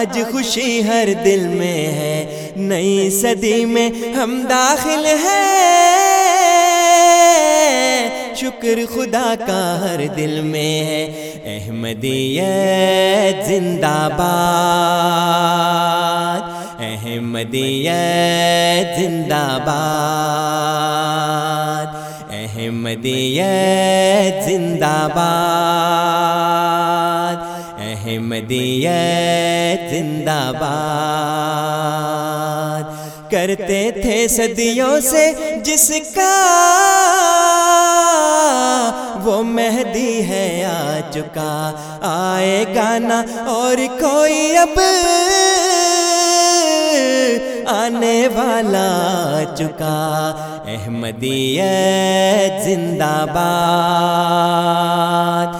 آج خوشی ہر دل میں ہے۔ نئی صدی میں ہم داخل ہیں۔ شکر خدا کا ہر دل میں ہے۔ احمدیت زندہ باد۔ احمدیت زندہ باد۔ احمدیت زندہ باد۔ احمدیت زندہ باد۔ کرتے تھے صدیوں سے جس کا وہ مہدی ہے آ چکا۔ آئے گانا اور کوئی اب آنے والا چکا۔ احمدیت زندہ باد۔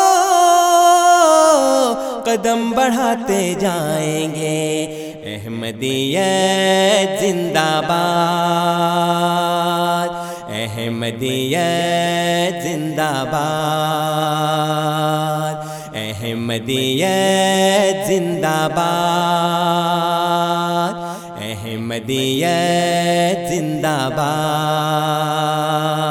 قدم بڑھاتے جائیں گے۔ احمدیت زندہ باد۔ احمدیت زندہ باد۔ احمدیت زندہ باد۔ احمدیت زندہ باد۔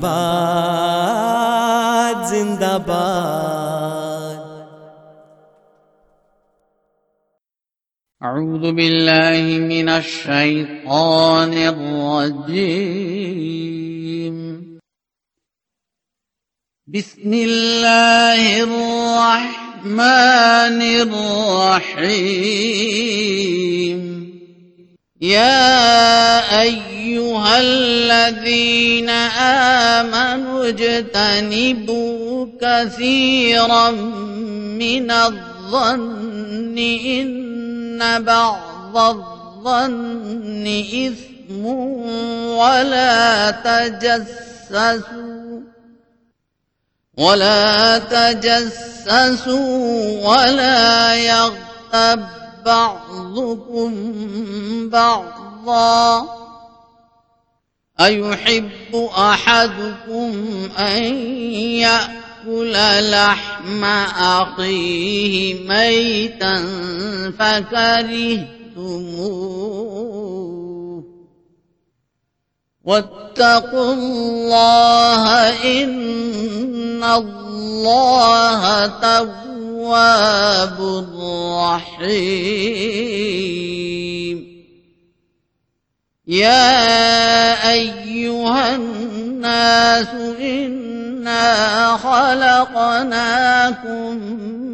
باد زندہ باد اعوذ باللہ من الشیطان الرجیم بسم اللہ الرحمن الرحیم يا أيها الذين آمنوا اجتنبوا كثيرا من الظن إن بعض الظن إثم ولا تجسسوا ولا تجسسوا ولا يغتب بعضكم بعضا أيحب أحدكم أن يأكل لحم أخيه ميتا فكرهتموه واتقوا الله إن الله تواب رحيم يا أيها الناس إنا خلقناكم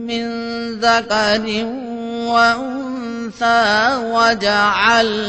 من ذكر وأنثى وجعلناكم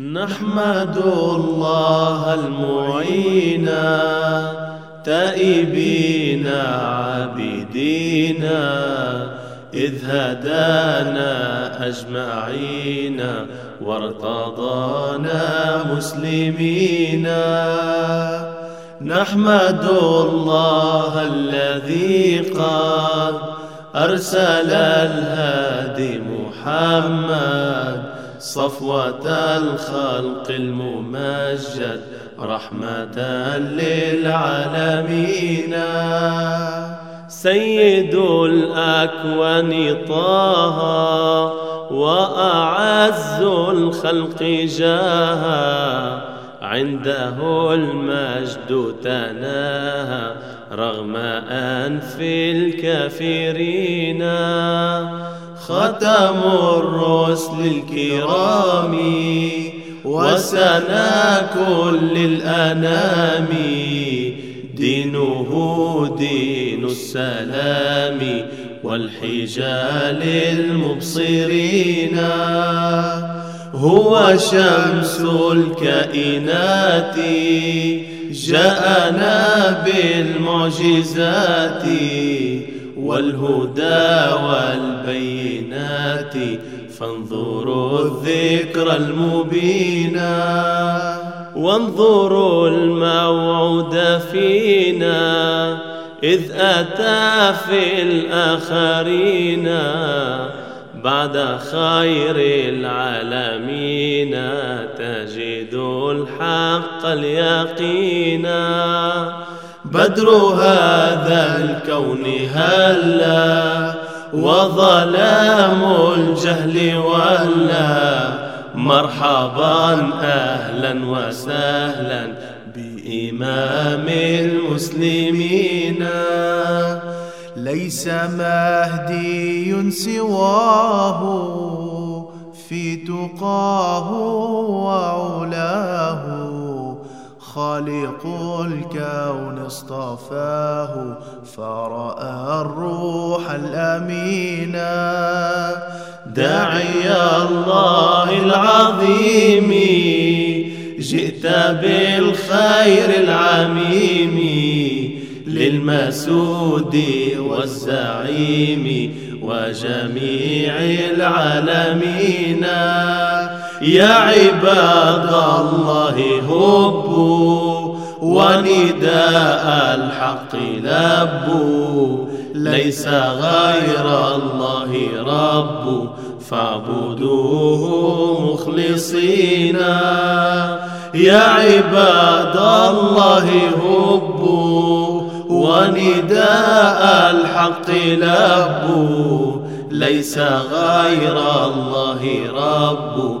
نحمد الله المعين تائبين عابدين إذ هدانا أجمعين وارتضانا مسلمين نحمد الله الذي قد أرسل الهادي محمد صفوة الخلق الممجد رحمة للعالمين. سيد الأكوان طه وأعز الخلق جاها عنده المجد تناهى رغم أنف الكافرين. ختم الرسل الكرام وسنا كل الأنام. دينه دين السلام والحجال المبصرين. هو شمس الكائنات. جاءنا بالمعجزات. والهدى والبينات فانظروا الذكر المبينا وانظروا الموعود فينا إذ أتى في الآخرين بعد خير العالمين تجد الحق اليقينا بدر هذا الكون هلا وظلام الجهل ولا مرحبا أهلا وسهلا بإمام المسلمين. ليس مهدي سواه في تقاه وعلاه. خالق الكون اصطفاه فرأى الروح الأمين. داعي الله العظيم، جئت بالخير العميم، للمسود والزعيم وجميع العالمين. يا عباد الله هبوا ونداء الحق لبوا ليس غير الله رب، فاعبدوه مخلصين. يا عباد الله هبوا ونداء الحق لبوا ليس غير الله رب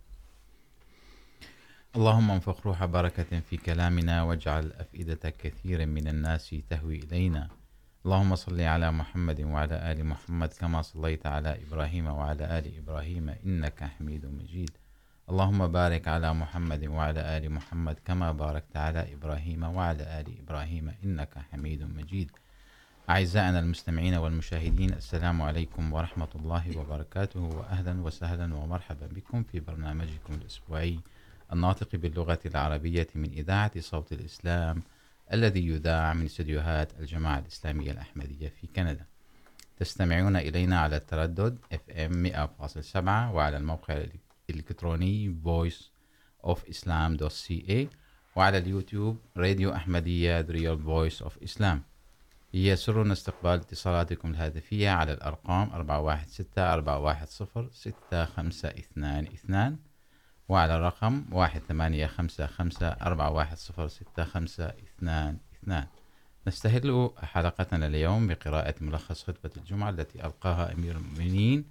اللهم انفخ روح بركة في كلامنا واجعل أفئدة كثير من الناس تهوي إلينا. اللهم صل على محمد وعلى آل محمد كما صليت على إبراهيم وعلى آل إبراهيم إنك حميد مجيد. اللهم بارك على محمد وعلى آل محمد كما باركت على إبراهيم وعلى آل إبراهيم إنك حميد مجيد. أعزائنا المستمعين والمشاهدين، السلام عليكم ورحمة الله وبركاته. وأهلا وسهلا ومرحبا بكم في برنامجكم الأسبوعي الناطق باللغة العربية من إذاعة صوت الإسلام الذي يذاع من استديوهات الجماعة الإسلامية الأحمدية في كندا. تستمعون إلينا على التردد FM 100.7 وعلى الموقع الإلكتروني voiceofislam.ca وعلى اليوتيوب راديو أحمدية The Real Voice of Islam. يسرنا استقبال اتصالاتكم الهاتفية على الأرقام 416-410-6522 وعلى الرقم 1-855-410-6522 نستهل حلقتنا اليوم بقراءة ملخص خطبة الجمعة التي ألقاها أمير المؤمنين.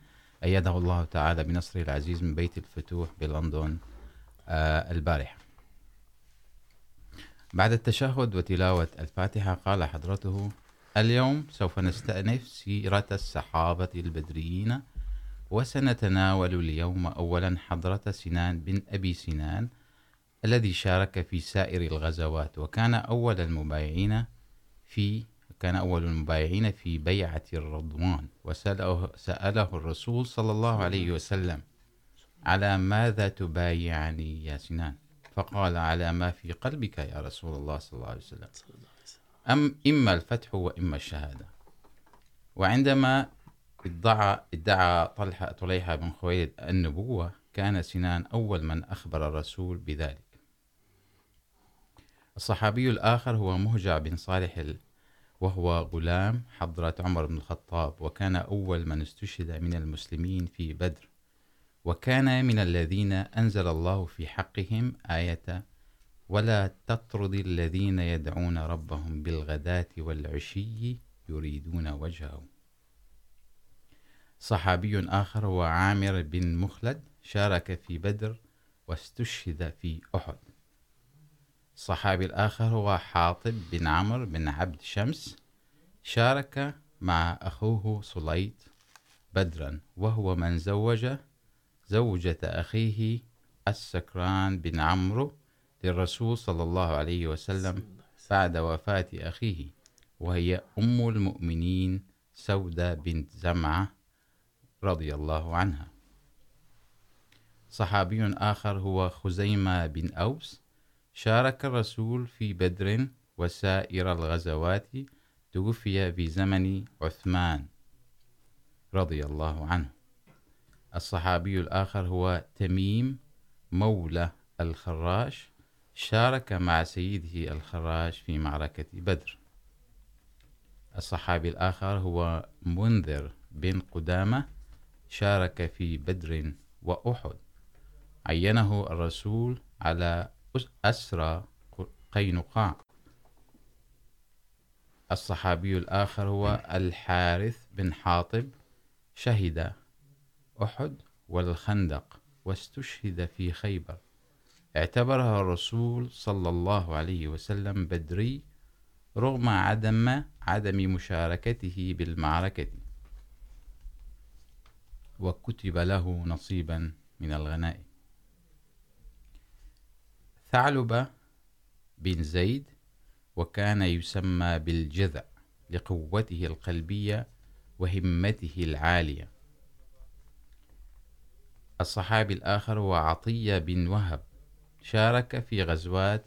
أيده الله تعالى بنصره العزيز من بيت الفتوح بلندن البارحة. بعد التشهد وتلاوة الفاتحة، قال حضرته، اليوم سوف نستأنف سيرة الصحابة البدريين وسنتناول اليوم أولا حضرة سنان بن أبي سنان الذي شارك في سائر الغزوات، وكان أول المبايعين في، كان أول المبايعين في بيعة الرضوان. وسأله، سأله الرسول صلى الله عليه وسلم على ماذا تبايعني يا سنان؟ فقال على ما في قلبك يا رسول الله صلى الله عليه وسلم. أم إما الفتح وإما الشهادة. وعندما ادعى ادعى طلحة طليحة بن خويلد النبوة كان سنان أول من أخبر الرسول بذلك. الصحابي الآخر هو مهجع بن صالح ال... وهو غلام حضرة عمر بن الخطاب، وكان أول من استشهد من المسلمين في بدر، وكان من الذين أنزل الله في حقهم آية ولا تطرد الذين يدعون ربهم بالغداة والعشي يريدون وجهه صحابي آخر هو عامر بن مخلد شارك في بدر واستشهد في أحد. الصحابي الآخر هو حاطب بن عمرو بن عبد شمس، شارك مع أخوه صليت بدرا، وهو من زوج زوجة أخيه السكران بن عمرو للرسول صلى الله عليه وسلم بعد وفاة أخيه، وهي أم المؤمنين سودة بنت زمعة رضي الله عنها صحابي آخر هو خزيمة بن أوس شارك الرسول في بدر وسائر الغزوات توفي في زمن عثمان رضي الله عنه الصحابي الآخر هو تميم مولى الخراش شارك مع سيده الخراش في معركة بدر الصحابي الآخر هو منذر بن قدامة شارك في بدر وأحد. عينه الرسول على أسرى قينقاع. الصحابي الآخر هو الحارث بن حاطب. شهد أحد والخندق واستشهد في خيبر. اعتبرها الرسول صلى الله عليه وسلم بدري رغم عدم عدم مشاركته بالمعركة. وكتب له نصيبا من الغنائم ثعلبة بن زيد وكان يسمى بالجذع لقوته القلبية وهمته العالية. الصحابي الآخر هو عطية بن وهب، شارك في غزوات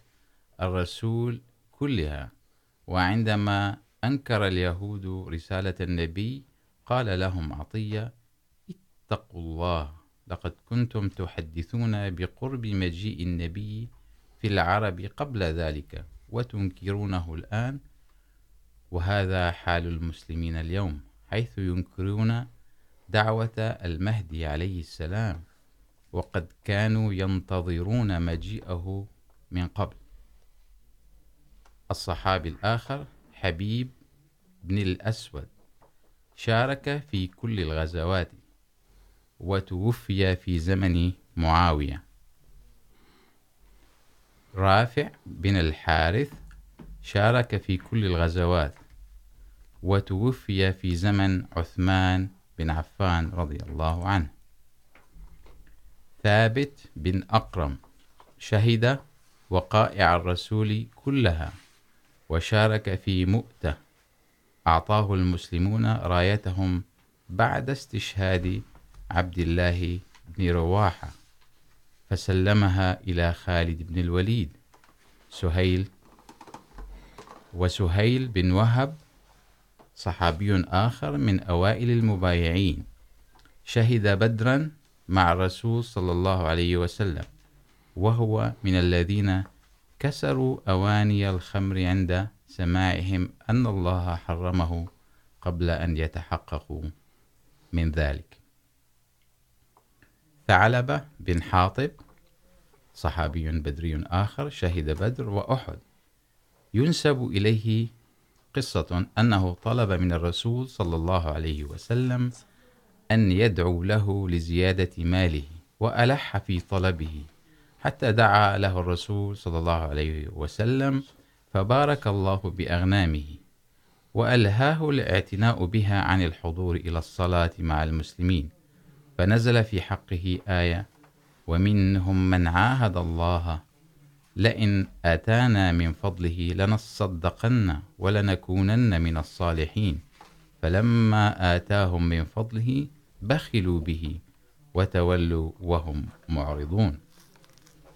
الرسول كلها، وعندما أنكر اليهود رسالة النبي قال لهم عطية اتقوا الله. لقد كنتم تحدثون بقرب مجيء النبي في العرب قبل ذلك وتنكرونه الآن، وهذا حال المسلمين اليوم، حيث ينكرون دعوة المهدي عليه السلام، وقد كانوا ينتظرون مجيئه من قبل. الصحابي الآخر حبيب بن الأسود، شارك في كل الغزوات. وتوفي في زمن معاوية. رافع بن الحارث شارك في كل الغزوات وتوفي في زمن عثمان بن عفان رضي الله عنه. ثابت بن أقرم شهد وقائع الرسول كلها وشارك في مؤتة. أعطاه المسلمون رايتهم بعد استشهاد عبد الله بن رواحة فسلمها إلى خالد بن الوليد، سهيل، وسهيل بن وهب صحابي آخر من أوائل المبايعين. شهد بدرا مع الرسول صلى الله عليه وسلم، وهو من الذين كسروا أواني الخمر عند سماعهم أن الله حرمه قبل أن يتحققوا من ذلك. ثعلبة بن حاطب، صحابي بدري آخر، شهد بدر وأحد. ينسب إليه قصة أنه طلب من الرسول صلى الله عليه وسلم أن يدعو له لزيادة ماله وألح في طلبه حتى دعا له الرسول صلى الله عليه وسلم فبارك الله بأغنامه وألهاه الاعتناء بها عن الحضور إلى الصلاة مع المسلمين. فنزل في حقه آية، ومنهم من عاهد الله، لئن آتانا من فضله لنصدقن ولنكونن من الصالحين، فلما آتاهم من فضله بخلوا به وتولوا وهم معرضون.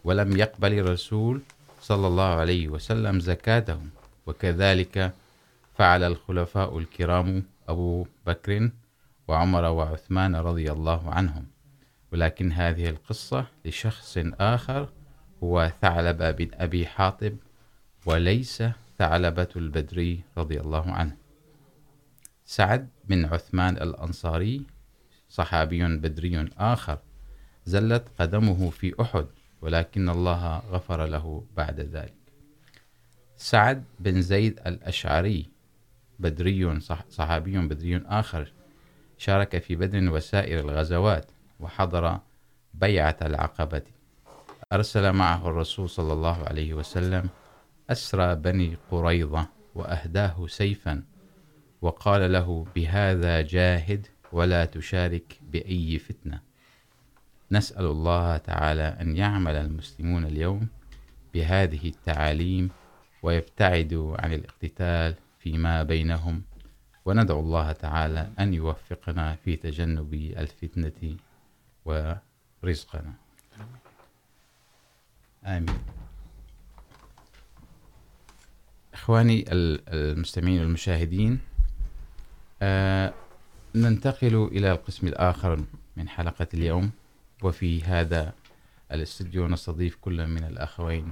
ولم يقبل الرسول صلى الله عليه وسلم زكاتهم، وكذلك فعل الخلفاء الكرام أبو بكر وعمر وعثمان رضي الله عنهم. ولكن هذه القصة لشخص آخر هو ثعلبة بن أبي حاطب وليس ثعلبة البدري رضي الله عنه. سعد بن عثمان الأنصاري صحابي بدري آخر زلت قدمه في أحد، ولكن الله غفر له بعد ذلك. سعد بن زيد الأشعري، بدري صحابي بدري آخر شارك في بدر وسائر الغزوات وحضر بيعة العقبة. أرسل معه الرسول صلى الله عليه وسلم أسرى بني قريظة وأهداه سيفا وقال له بهذا جاهد ولا تشارك بأي فتنة. نسأل الله تعالى أن يعمل المسلمون اليوم بهذه التعاليم ويبتعدوا عن الاقتتال فيما بينهم وندعو الله تعالى أن يوفقنا في تجنب الفتنة ورزقنا. آمين. إخواني المستمعين والمشاهدين آه ننتقل إلى القسم الآخر من حلقة اليوم وفي هذا الاستديو نستضيف كل من الأخوين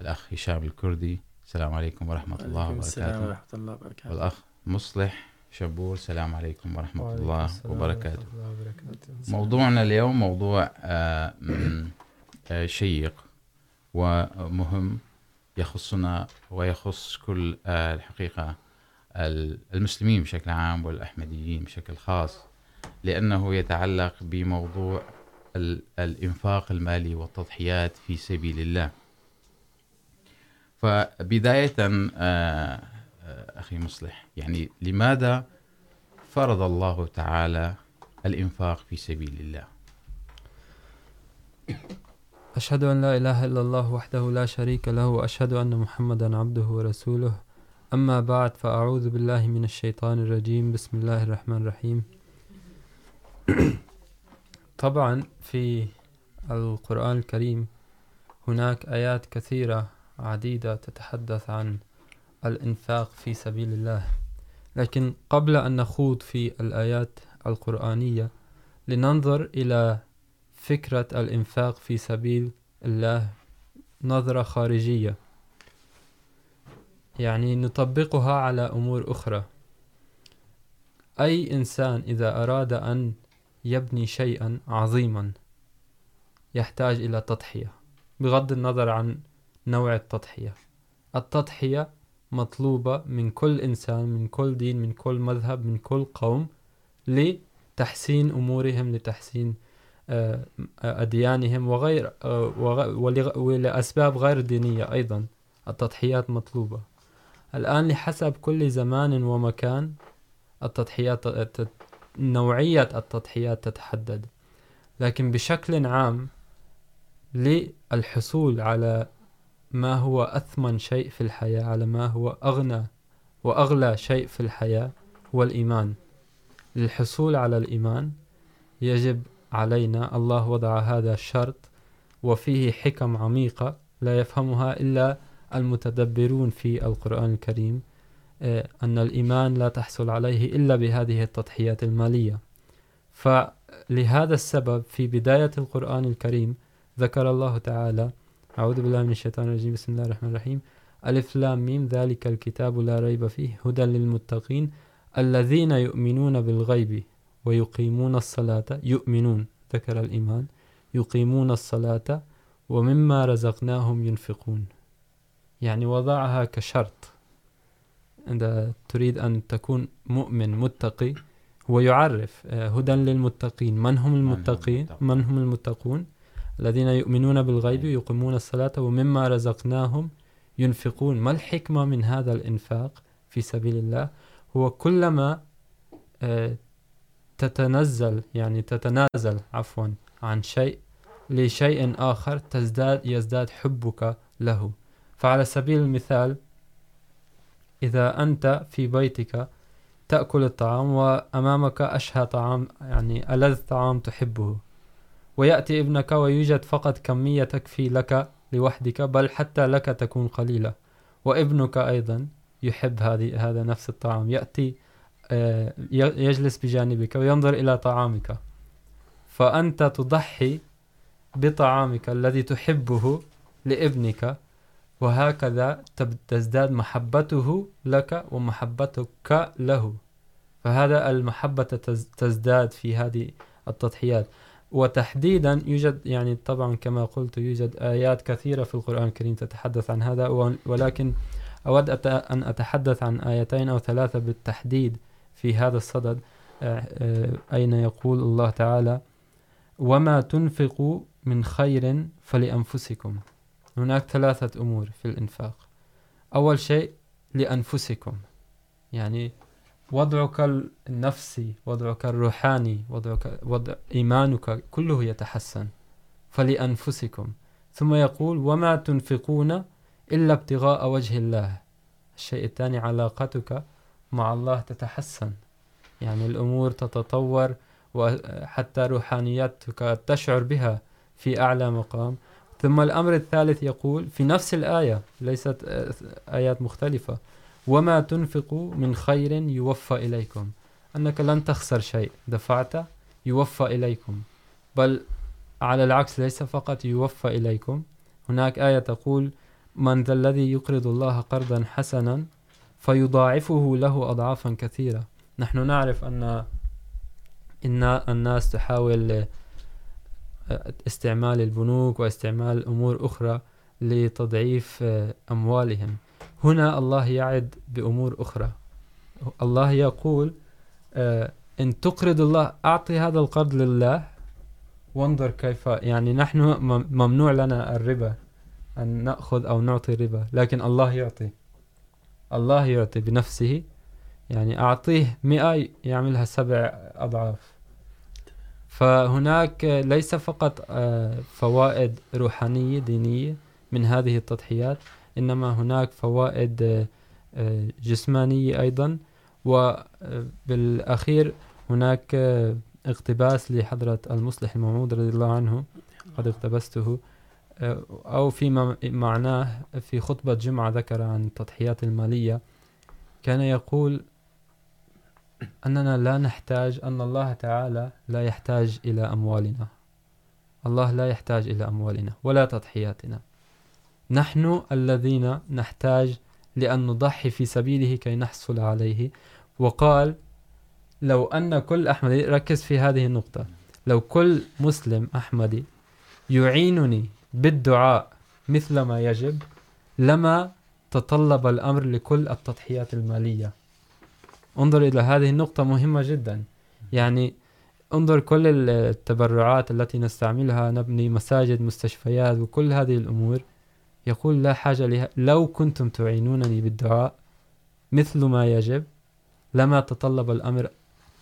الأخ هشام الكردي. السلام عليكم ورحمة الله وبركاته السلام ورحمة الله وبركاته. والأخ مصلح شبور السلام عليكم ورحمة الله وبركاته. موضوعنا اليوم موضوع شيق ومهم يخصنا ويخص كل الحقيقة المسلمين بشكل عام والأحمديين بشكل خاص لأنه يتعلق بموضوع الإنفاق المالي والتضحيات في سبيل الله. فبداية أخي مصلح. يعني لماذا فرض الله تعالى الإنفاق في سبيل الله؟ أشهد أن لا إله إلا الله وحده لا شريك له، وأشهد أن محمدا عبده ورسوله. أما بعد، فأعوذ بالله من الشيطان الرجيم. بسم الله الرحمن الرحيم. طبعا في القرآن الكريم هناك آيات كثيرة عديدة تتحدث عن الإنفاق في سبيل الله. لكن قبل أن نخوض في الآيات القرآنية، لننظر إلى فكرة الإنفاق في سبيل الله نظرة خارجية. يعني نطبقها على أمور أخرى. أي إنسان إذا أراد أن يبني شيئا عظيما، يحتاج إلى تضحية، بغض النظر عن نوع التضحية. التضحية مطلوبة من كل إنسان، من كل دين، من كل مذهب، من كل قوم لتحسين أمورهم، لتحسين أديانهم وغير ولأسباب غير دينية أيضا. التضحيات مطلوبة. الآن لحسب كل زمان ومكان التضحيات، نوعية التضحيات تتحدد. لكن بشكل عام للحصول على ما هو أثمن شيء في الحياة على ما هو أغنى وأغلى شيء في الحياة هو الإيمان. للحصول على الإيمان يجب علينا، الله وضع هذا الشرط وفيه حكم عميقة لا يفهمها إلا المتدبرون في القرآن الكريم أن الإيمان لا تحصل عليه إلا بهذه التضحيات المالية. فلهذا السبب في بداية القرآن الكريم ذكر الله تعالى أعوذ بالله من الشيطان الرجيم. بسم الله الرحمن الرحيم. ألف لام ميم. ذلك الكتاب لا ريب فيه. هدى للمتقين. الذين يؤمنون بالغيب ويقيمون الصلاة. يؤمنون. ذكر الإيمان. يقيمون الصلاة ومما رزقناهم ينفقون. يعني وضعها كشرط. عند تريد أن تكون مؤمن متقي هو يعرف هدى للمتقين. من هم المتقين؟ من هم المتقون؟ الذين يؤمنون بالغيب يقيمون الصلاة ومما رزقناهم ينفقون. ما الحكمة من هذا الإنفاق في سبيل الله؟ هو كلما تتنزل، يعني تتنازل، عفوا، عن شيء لشيء آخر تزداد، يزداد حبك له. فعلى سبيل المثال، إذا أنت في بيتك تأكل الطعام وأمامك أشهى طعام، يعني ألذ طعام تحبه ويأتي ابنك ويوجد فقط كمية تكفي لك لوحدك، بل حتى لك تكون قليلة. وابنك أيضا يحب هذه هذا نفس الطعام. يأتي يجلس بجانبك وينظر إلى طعامك. فأنت تضحي بطعامك الذي تحبه لابنك، وهكذا تزداد محبته لك ومحبتك له. فهذا المحبة تزداد في هذه التضحيات. وتحديدا يوجد، يعني طبعا كما قلت، يوجد آيات كثيرة في القرآن الكريم تتحدث عن هذا ولكن أود أن أتحدث عن آيتين أو ثلاثة بالتحديد في هذا الصدد. أين يقول الله تعالى وما تنفقوا من خير فلأنفسكم. هناك ثلاثة أمور في الإنفاق. أول شيء، لأنفسكم. يعني وضعك النفسي وضعك الروحاني، وضعك، وضع إيمانك كله يتحسن فلأنفسكم. ثم يقول وما تنفقون إلا ابتغاء وجه الله. الشيء الثاني علاقتك مع الله تتحسن. يعني الأمور تتطور، وحتى روحانيتك تشعر بها في أعلى مقام. ثم الأمر الثالث يقول في نفس الآية ليست، آيات مختلفة. وما تنفقوا من خير يوفى إليكم. أنك لن تخسر شيء. دفعت يوفى إليكم. بل على العكس، ليس فقط يوفى إليكم. هناك آية تقول من ذا الذي يقرض الله قرضا حسنا فيضاعفه له أضعافا كثيرة نحن نعرف أن إن الناس تحاول استعمال البنوك واستعمال أمور أخرى لتضعيف أموالهم. هنا الله يعد بأمور أخرى. الله يقول إن تقرض الله، أعطي هذا القرض لله. وانظر كيف، يعني نحن ممنوع لنا الربا أن نأخذ أو نعطي ربا، لكن الله يعطي. الله يعطي بنفسه. يعني أعطيه مئة، يعملها سبع أضعاف. فهناك ليس فقط فوائد روحانية، دينية من هذه التضحيات. إنما هناك فوائد جسمانية أيضا. وبالأخير هناك اقتباس لحضرة المصلح المعمود رضي الله عنه، قد اقتبسته أو في معناه في خطبة جمعة ذكر عن التضحيات المالية. كان يقول أننا لا نحتاج، أن الله تعالى لا يحتاج إلى أموالنا. الله لا يحتاج إلى أموالنا ولا تضحياتنا. نحن الذين نحتاج لأن نضحي في سبيله كي نحصل عليه. وقال، لو أن كل أحمدي ركز في هذه النقطة. لو كل مسلم أحمدي يعينني بالدعاء مثل ما يجب، لما تطلب الأمر لكل التضحيات المالية. انظر إلى هذه النقطة، مهمة جدا. يعني انظر كل التبرعات التي نستعملها، نبني مساجد، مستشفيات، وكل هذه الأمور. يقول لا حاجة لها لو كنتم تعينونني بالدعاء، مثل ما يجب، لما تطلب الأمر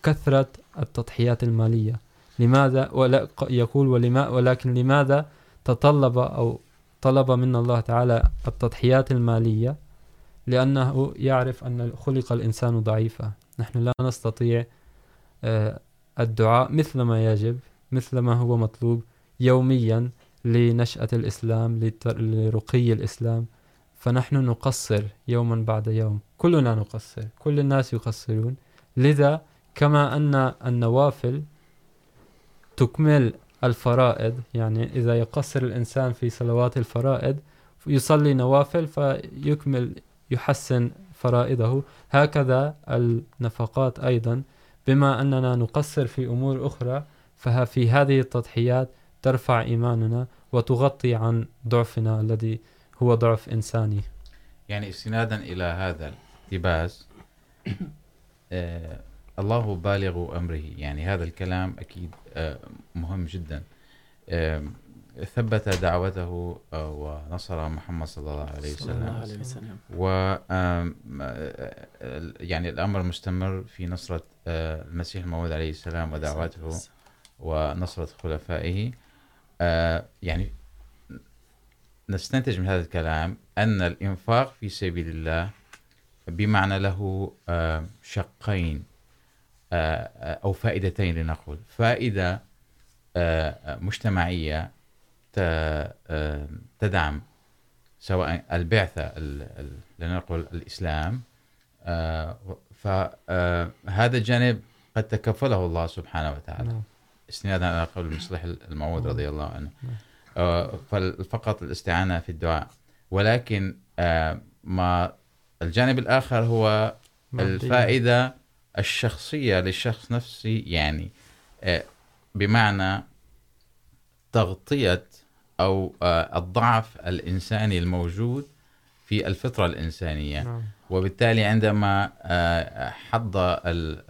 كثرة التضحيات المالية. لماذا ولا يقول ولما ولكن لماذا تطلب أو طلب من الله تعالى التضحيات المالية؟ لأنه يعرف أن خلق الإنسان ضعيفا. نحن لا نستطيع الدعاء مثل ما يجب، مثل ما هو مطلوب يوميا. لنشأة الإسلام لرقي الإسلام. فنحن نقصر يوما بعد يوم. كلنا نقصر. كل الناس يقصرون. لذا كما أن النوافل تكمل الفرائض، يعني إذا يقصر الإنسان في صلوات الفرائض، يصلي نوافل فيكمل، يحسن فرائضه. هكذا النفقات أيضا. بما أننا نقصر في أمور أخرى ففي هذه التضحيات ترفع إيماننا وتغطي عن ضعفنا الذي هو ضعف إنساني. يعني استنادا إلى هذا الاقتباس آه الله بالغ أمره. يعني هذا الكلام أكيد آه مهم جدا. آه ثبت دعوته ونصر محمد صلى الله عليه وسلم. و يعني الأمر مستمر في نصرة المسيح الموعود عليه السلام ودعوته ونصرة خلفائه. يعني نستنتج من هذا الكلام أن الإنفاق في سبيل الله بمعنى له شقين، آه، أو فائدتين لنقول. فائدة، آه، مجتمعية تدعم، سواء البعثة لنقول الإسلام فهذا الجانب قد تكفله الله سبحانه وتعالى. استنادا على قول المصلح الموعود رضي الله عنه. فقط الاستعانة في الدعاء. ولكن ما الجانب الآخر هو الفائدة الشخصية للشخص نفسه يعني بمعنى تغطية أو الضعف الإنساني الموجود في الفطرة الإنسانية. وبالتالي عندما حض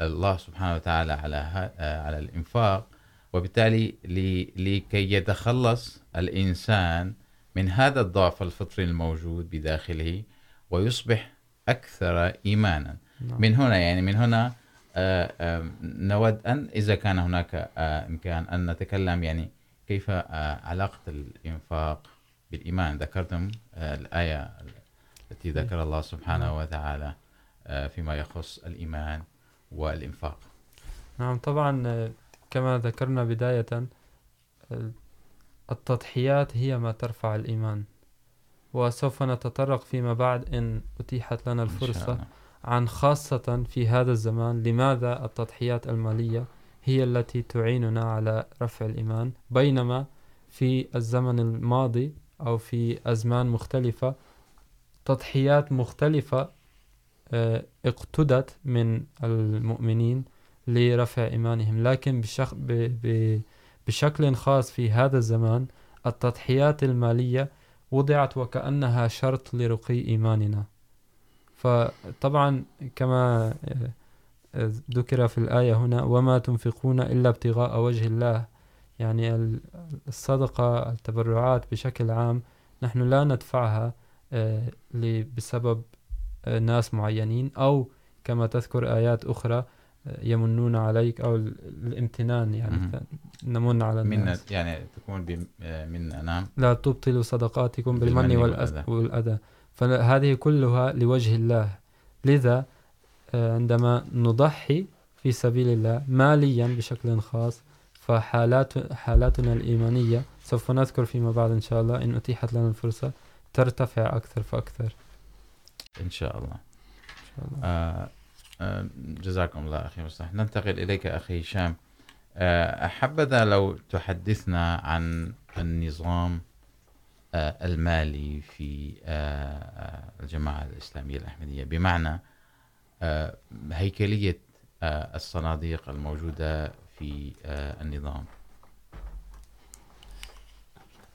الله سبحانه وتعالى على على الإنفاق وبالتالي لكي يتخلص الإنسان من هذا الضعف الفطري الموجود بداخله ويصبح أكثر إيمانا. من هنا يعني من هنا نود أن إذا كان هناك إمكان أن نتكلم يعني كيف علاقة الإنفاق بالإيمان. ذكرتم الآية التي ذكر الله سبحانه وتعالى فيما يخص الإيمان والإنفاق. نعم طبعا كما ذكرنا بداية التضحيات هي ما ترفع الإيمان وسوف نتطرق فيما بعد إن أتيحت لنا الفرصة عن خاصة في هذا الزمان لماذا التضحيات المالية هي التي تعيننا على رفع الإيمان بينما في الزمن الماضي أو في أزمان مختلفة تضحيات مختلفة اقتدت من المؤمنين لرفع إيمانهم. لكن بشخ... ب... ب... بشكل خاص في هذا الزمان، التضحيات المالية وضعت وكأنها شرط لرقي إيماننا. فطبعا كما ذكر في الآية هنا، وما تنفقون إلا ابتغاء وجه الله. يعني الصدقة، التبرعات بشكل عام نحن لا ندفعها بسبب ناس معينين، أو كما تذكر آيات أخرى يمنون عليك أو الامتنان يعني نمن على الناس. يعني تكون من نعم. لا تبطلوا صدقاتكم بالمن والأذى. فهذه كلها لوجه الله. لذا عندما نضحي في سبيل الله ماليا بشكل خاص فحالات حالاتنا الإيمانية سوف نذكر فيما بعد إن شاء الله إن أتيحت لنا الفرصة ترتفع أكثر فأكثر. إن شاء الله, إن شاء الله. آه جزاكم الله أخي مصلح ننتقل إليك أخي هشام. أحبذا لو تحدثنا عن النظام المالي في الجماعة الإسلامية الأحمدية. بمعنى هيكلية الصناديق الموجودة في النظام.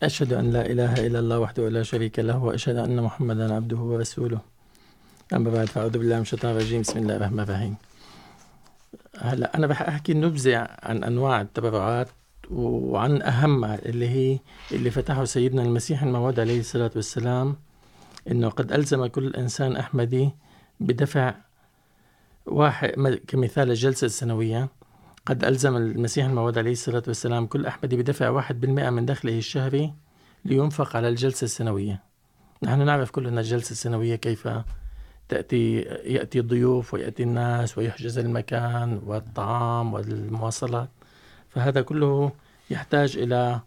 أشهد أن لا إله إلا الله وحده لا شريك له، وأشهد أن محمدا عبده ورسوله. أما بعد فأعوذ بالله من الشيطان الرجيم. بسم الله الرحمن الرحيم. هلا، أنا رح أحكي نبذة عن أنواع التبرعات وعن أهمها اللي هي اللي فتحه سيدنا المسيح الموعود عليه الصلاة والسلام، إنه قد ألزم كل إنسان أحمدي بدفع واحد كمثال الجلسة السنوية. قد ألزم المسيح الموعود عليه الصلاة والسلام كل أحمدي بدفع واحد بالمئة من دخله الشهري لينفق على الجلسة السنوية. نحن نعرف كلنا الجلسة السنوية كيف تأتي، يأتي الضيوف ويأتي الناس ويحجز المكان والطعام والمواصلات. فهذا كله يحتاج إلى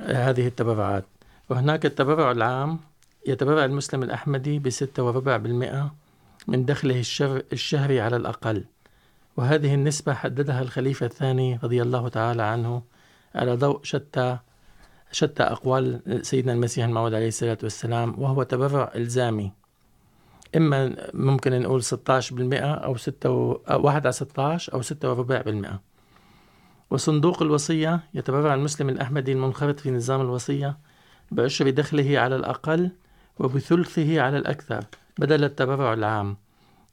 هذه التبرعات. وهناك التبرع العام يتبرع المسلم الأحمدي بستة وربع بالمئة من دخله الشهري على الأقل. وهذه النسبة حددها الخليفة الثاني رضي الله تعالى عنه على ضوء شتى شتى أقوال سيدنا المسيح الموعود عليه الصلاة والسلام، وهو تبرع إلزامي. إما ممكن نقول 16% أو 6 واحد على 16 أو 6 وربع بالمئة. وصندوق الوصية يتبرع المسلم الأحمدي المنخرط في نظام الوصية بعشر دخله على الأقل وبثلثه على الأكثر بدل التبرع العام.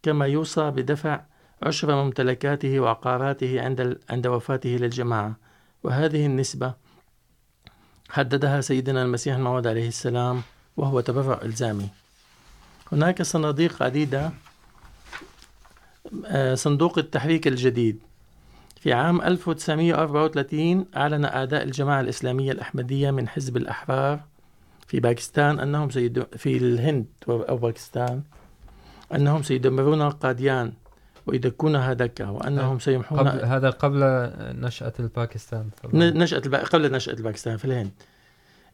كما يوصى بدفع عشر ممتلكاته وعقاراته عند عند وفاته للجماعة. وهذه النسبة حددها سيدنا المسيح الموعود عليه السلام وهو تبرع إلزامي. هناك صناديق عديدة صندوق التحريك الجديد. في عام 1934 أعلن أعداء الجماعة الإسلامية الأحمدية من حزب الأحرار في باكستان أنهم سيد في الهند أو باكستان أنهم سيدمرون قاديان ويدكونها دكة وأنهم سيمحون قبل هذا قبل نشأة الباكستان نشأة الب... قبل نشأة الباكستان في الهند.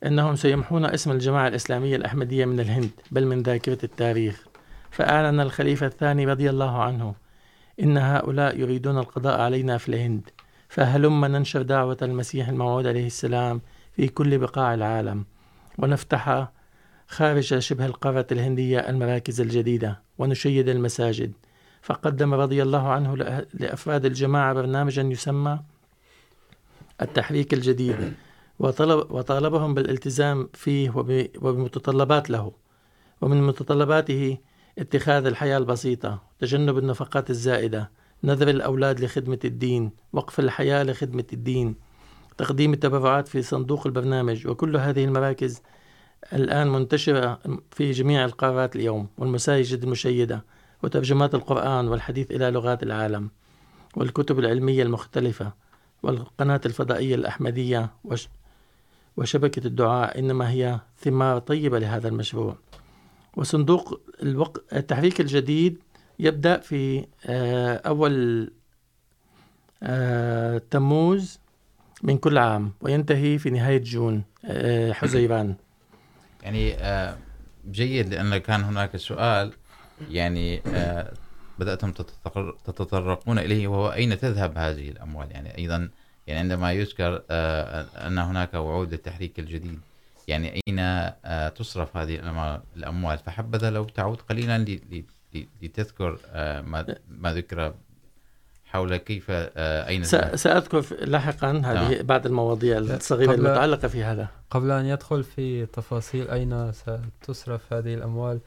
أنهم سيمحون اسم الجماعة الإسلامية الأحمدية من الهند، بل من ذاكرة التاريخ. فأعلن الخليفة الثاني رضي الله عنه إن هؤلاء يريدون القضاء علينا في الهند، فهلم ننشر دعوة المسيح الموعود عليه السلام في كل بقاع العالم. ونفتح خارج شبه القارة الهندية المراكز الجديدة ونشيد المساجد. فقدم رضي الله عنه لأفراد الجماعة برنامجا يسمى التحريك الجديد. وطلب وطالبهم بالالتزام فيه وبمتطلبات له، ومن متطلباته اتخاذ الحياة البسيطة، تجنب النفقات الزائدة، نذر الأولاد لخدمة الدين، وقف الحياة لخدمة الدين، تقديم التبرعات في صندوق البرنامج، وكل هذه المراكز الآن منتشرة في جميع القارات اليوم، والمساجد المشيدة، وترجمات القرآن والحديث إلى لغات العالم، والكتب العلمية المختلفة، والقناة الفضائية الأحمدية وشبكة الدعاء إنما هي ثمار طيبة لهذا المشروع. وصندوق الوق... التحريك الجديد يبدأ في أول تموز من كل عام، وينتهي في نهاية جون حزيران. يعني جيد لأن كان هناك سؤال، يعني بدأتم تتطرقون إليه، وهو أين تذهب هذه الأموال؟ يعني أيضا يعني عندما يذكر أن هناك وعود للتحريك الجديد. يعني أين تصرف هذه الأموال فحبذا لو تعود قليلا لتذكر ما ذكر حول كيف أين سأذكر لاحقا هذه بعض المواضيع الصغيرة المتعلقة في هذا. قبل أن يدخل في تفاصيل أين ستصرف هذه الأموال؟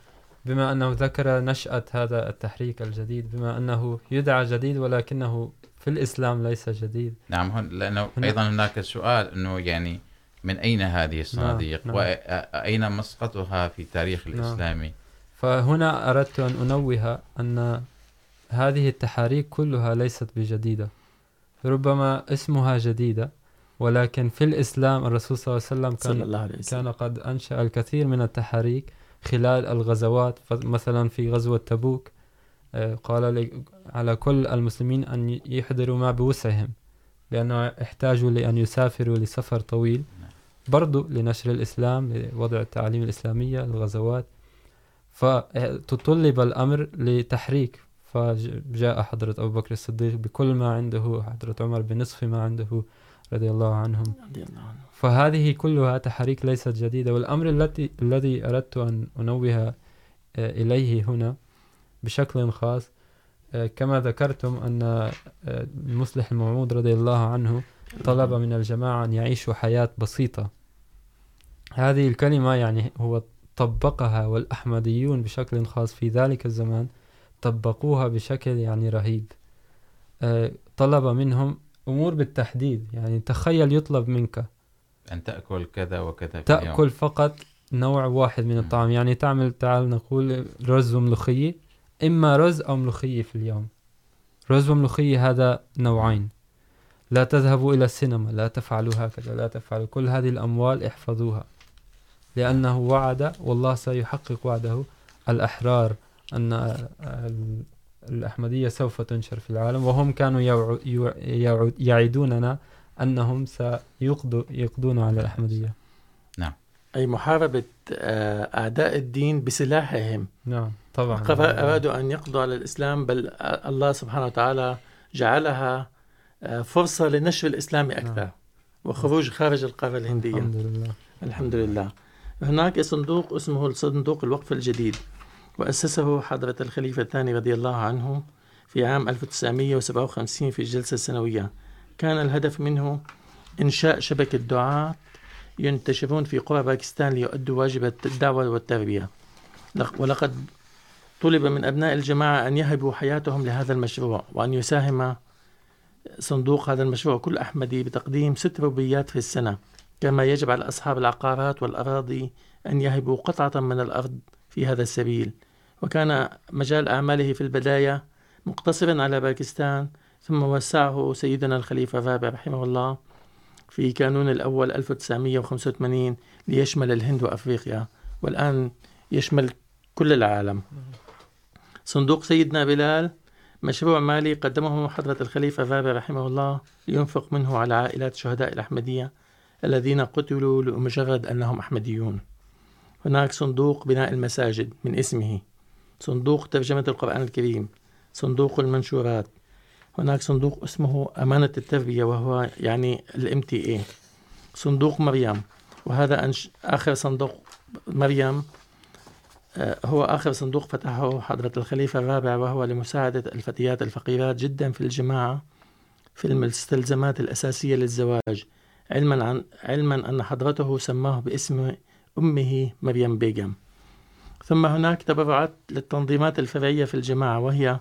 بما أنه ذكر نشأة هذا التحريك الجديد بما أنه يدعى جديد ولكنه في الإسلام ليس جديد نعم لأنه أيضا هناك سؤال أنه يعني من أين هذه الصناديق نعم. وأين مسقطها في التاريخ الإسلامي نعم. فهنا أردت أن أنوه أن هذه التحاريك كلها ليست بجديدة ربما اسمها جديدة ولكن في الإسلام الرسول صلى الله عليه وسلم كان, صلى الله عليه وسلم. كان قد أنشأ الكثير من التحاريك خلال الغزوات مثلا في غزوة تبوك قال على كل المسلمين أن يحضروا ما بوسعهم، لأنه احتاجوا لأن يسافروا لسفر طويل. برضو لنشر الإسلام، لوضع التعاليم الإسلامية، الغزوات. فتطلب الأمر لتحريك. فجاء حضرة أبو بكر الصديق بكل ما عنده، حضرة عمر بنصف ما عنده، رضي الله عنهم. فهذه كلها تحريك ليست جديدة. والأمر التي الذي أردت أن أنوه إليه هنا بشكل خاص كما ذكرتم أن المصلح الموعود رضي الله عنه طلب من الجماعة أن يعيشوا حياة بسيطة. هذه الكلمة يعني هو طبقها والأحمديون بشكل خاص في ذلك الزمان طبقوها بشكل يعني رهيب. طلب منهم أمور بالتحديد يعني تخيل يطلب منك أن تأكل كذا وكذا في تأكل اليوم. فقط نوع واحد من الطعام. يعني تعمل تعال نقول رز وملوخية إما رز أو ملوخية في اليوم. رز وملوخية هذا نوعين. لا تذهبوا إلى السينما، لا تفعلوا هكذا، لا تفعلوا. كل هذه الأموال احفظوها. لأنه وعد، والله سيحقق وعده. الأحرار، أن الأحمدية سوف تنشر في العالم. وهم كانوا يعيدوننا أنهم سيقضوا يقضون على الأحمدية. أي محاربة أعداء الدين بسلاحهم. نعم طبعا. أرادوا أن يقضوا على الإسلام بل الله سبحانه وتعالى جعلها فرصة لنشر الإسلام أكثر نعم. وخروج خارج القارة الهندية. الحمد لله. الحمد لله. هناك صندوق اسمه صندوق الوقف الجديد وأسسه حضرة الخليفة الثاني رضي الله عنه في عام 1957 في الجلسة السنوية. كان الهدف منه إنشاء شبكة دعاة ينتشرون في قرى باكستان ليؤدوا واجب الدعوة والتربية. ولقد طلب من أبناء الجماعة أن يهبوا حياتهم لهذا المشروع وأن يساهم صندوق هذا المشروع. كل أحمدي بتقديم ست ربيات في السنة، كما يجب على أصحاب العقارات والأراضي أن يهبوا قطعة من الأرض في هذا السبيل. وكان مجال أعماله في البداية مقتصرا على باكستان، ثم وسعه سيدنا الخليفة الرابع رحمه الله. في كانون الأول 1985 ليشمل الهند وأفريقيا، والآن يشمل كل العالم. صندوق سيدنا بلال، مشروع مالي قدمه حضرة الخليفة الرابع رحمه الله لينفق منه على عائلات شهداء الأحمدية الذين قتلوا لمجرد أنهم أحمديون. هناك صندوق بناء المساجد من اسمه. صندوق ترجمة القرآن الكريم. صندوق المنشورات. هناك صندوق اسمه أمانة التربية وهو يعني الام تي اي صندوق مريم. وهذا أنش، آخر صندوق مريم هو آخر صندوق فتحه حضرة الخليفة الرابع، وهو لمساعدة الفتيات الفقيرات جدا في الجماعة في المستلزمات الأساسية للزواج. علما عن، علما أن حضرته سماه باسم أمه مريم بيغم. ثم هناك تبرعات للتنظيمات الفرعية في الجماعة، وهي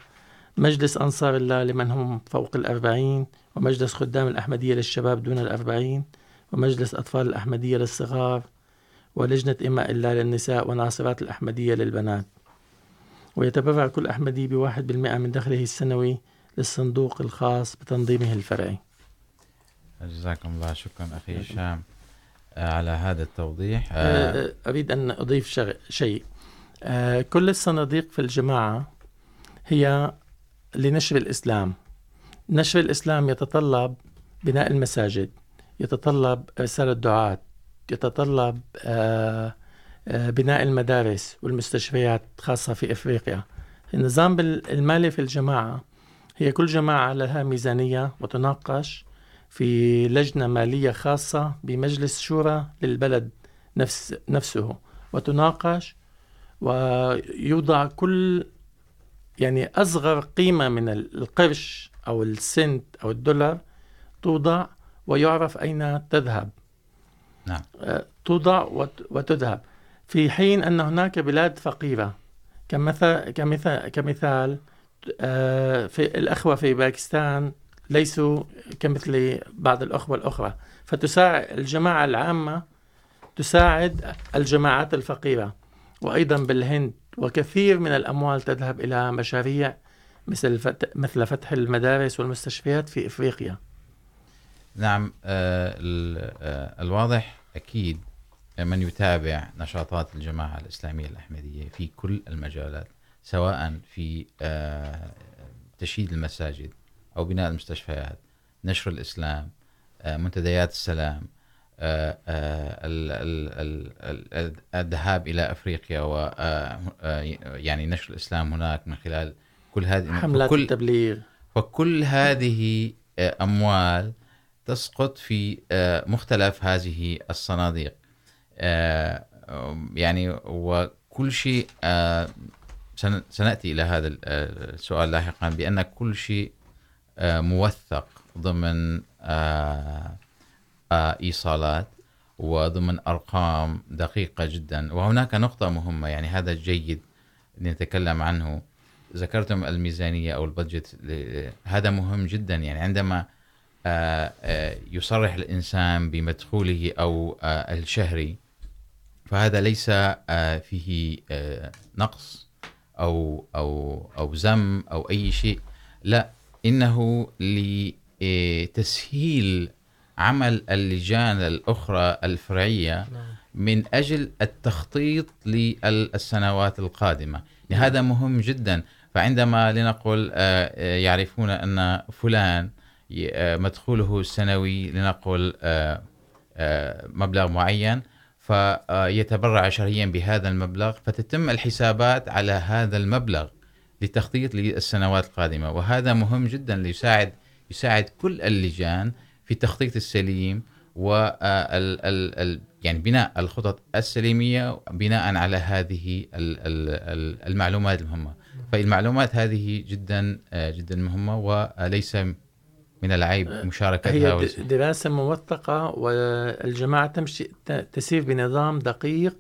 مجلس أنصار الله لمن هم فوق الأربعين ومجلس خدام الأحمدية للشباب دون الأربعين ومجلس أطفال الأحمدية للصغار ولجنة إماء الله للنساء وناصرات الأحمدية للبنات. ويتبرع كل أحمدي بواحد بالمئة من دخله السنوي للصندوق الخاص بتنظيمه الفرعي. جزاكم الله. شكرا أخي هشام. على هذا التوضيح أريد أن أضيف شيء. كل الصناديق في الجماعة هي لنشر الإسلام. نشر الإسلام يتطلب بناء المساجد، يتطلب رسالة دعاة يتطلب بناء المدارس والمستشفيات خاصة في إفريقيا. النظام المالي في الجماعة هي كل جماعة لها ميزانية وتناقش في لجنة مالية خاصة بمجلس شورى للبلد نفس، نفسه، وتناقش ويوضع كل يعني أصغر قيمة من القرش أو السنت أو الدولار توضع ويعرف أين تذهب. نعم. توضع وتذهب. في حين أن هناك بلاد فقيرة كمثال, كمثال, كمثال في الأخوة في باكستان ليسوا كمثل بعض الأخوة الأخرى فتساعد الجماعة العامة تساعد الجماعات الفقيرة وأيضا بالهند. وكثير من الأموال تذهب إلى مشاريع مثل فتح مثل فتح المدارس والمستشفيات في إفريقيا. نعم الواضح أكيد من يتابع نشاطات الجماعة الإسلامية الأحمدية في كل المجالات، سواء في تشييد المساجد أو بناء المستشفيات، نشر الإسلام منتديات السلام الذهاب إلى أفريقيا و يعني نشر الإسلام هناك من خلال كل هذه حملات كل التبليغ. فكل هذه أموال تسقط في مختلف هذه الصناديق. يعني وكل شيء سنأتي إلى هذا السؤال لاحقا بأن كل شيء موثق ضمن إيصالات وضمن أرقام دقيقة جدا. وهناك نقطة مهمة، يعني هذا جيد نتكلم عنه. ذكرتم الميزانية أو البادجت هذا مهم جدا. يعني عندما يصرح الإنسان بمدخوله أو الشهري، فهذا ليس فيه نقص أو أو أو ذم أو أي شيء. لا، إنه لتسهيل عمل اللجان الأخرى الفرعية من أجل التخطيط للسنوات القادمة. هذا مهم جدا. فعندما لنقل يعرفون أن فلان مدخوله السنوي لنقل مبلغ معين فيتبرع شهريا بهذا المبلغ فتتم الحسابات على هذا المبلغ للتخطيط للسنوات القادمة. وهذا مهم جدا ليساعد يساعد كل اللجان في التخطيط السليم و يعني بناء الخطط السليميه بناء على هذه ال ال المعلومات المهمه فالمعلومات هذه جدا جدا مهمه وليس من العيب مشاركتها هي دراسه موثقه والجماعه تمشي تسير بنظام دقيق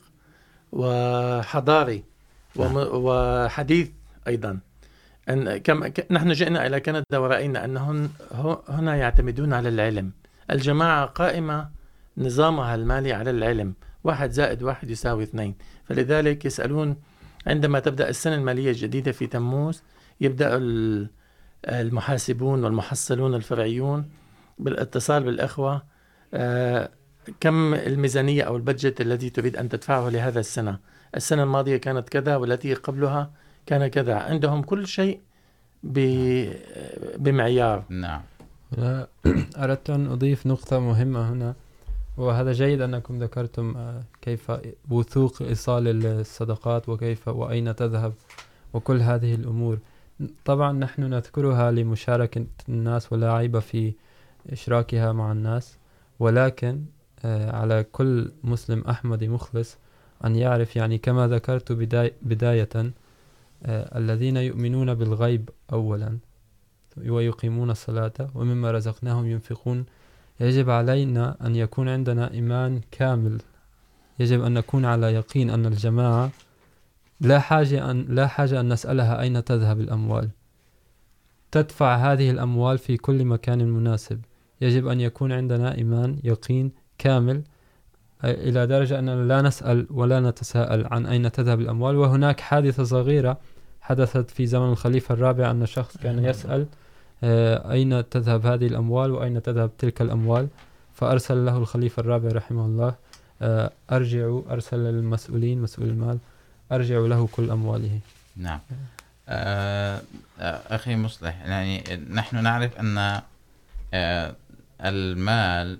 وحضاري وحديث ايضا أن كم نحن جئنا الى كندا وراينا انهم هنا يعتمدون على العلم. الجماعه قائمه نظامها المالي على العلم. واحد زائد واحد يساوي اثنين. فلذلك يسالون عندما تبدا السنه الماليه الجديده في تموز يبدا المحاسبون والمحصلون الفرعيون بالاتصال بالاخوه كم الميزانيه او البجت الذي تريد ان تدفعه لهذا السنه السنه الماضيه كانت كذا والتي قبلها كان كذا. عندهم كل شيء بمعيار. نعم. أردت أن أضيف نقطة مهمة هنا وهذا جيد أنكم ذكرتم كيف وثوق إيصال الصدقات وكيف وأين تذهب وكل هذه الأمور. طبعا نحن نذكرها لمشاركة الناس ولا عيب في إشراكها مع الناس ولكن على كل مسلم أحمدي مخلص أن يعرف يعني كما ذكرت بداية, بداية الذين يؤمنون بالغيب أولا، ويقيمون الصلاة، ومما رزقناهم ينفقون. يجب علينا أن يكون عندنا إيمان كامل. يجب أن نكون على يقين أن الجماعة لا حاجة أن لا حاجة أن نسألها أين تذهب الأموال. تدفع هذه الأموال في كل مكان مناسب. يجب أن يكون عندنا إيمان، يقين كامل. إلى درجة أننا لا نسأل ولا نتساءل عن أين تذهب الأموال. وهناك حادثة صغيرة حدثت في زمن الخليفة الرابع أن شخص كان يسأل أين تذهب هذه الأموال وأين تذهب تلك الأموال؟ فأرسل له الخليفة الرابع رحمه الله أرجعوا أرسل للمسؤولين مسؤول المال أرجعوا له كل أمواله. نعم. أخي مصلح يعني نحن نعرف أن المال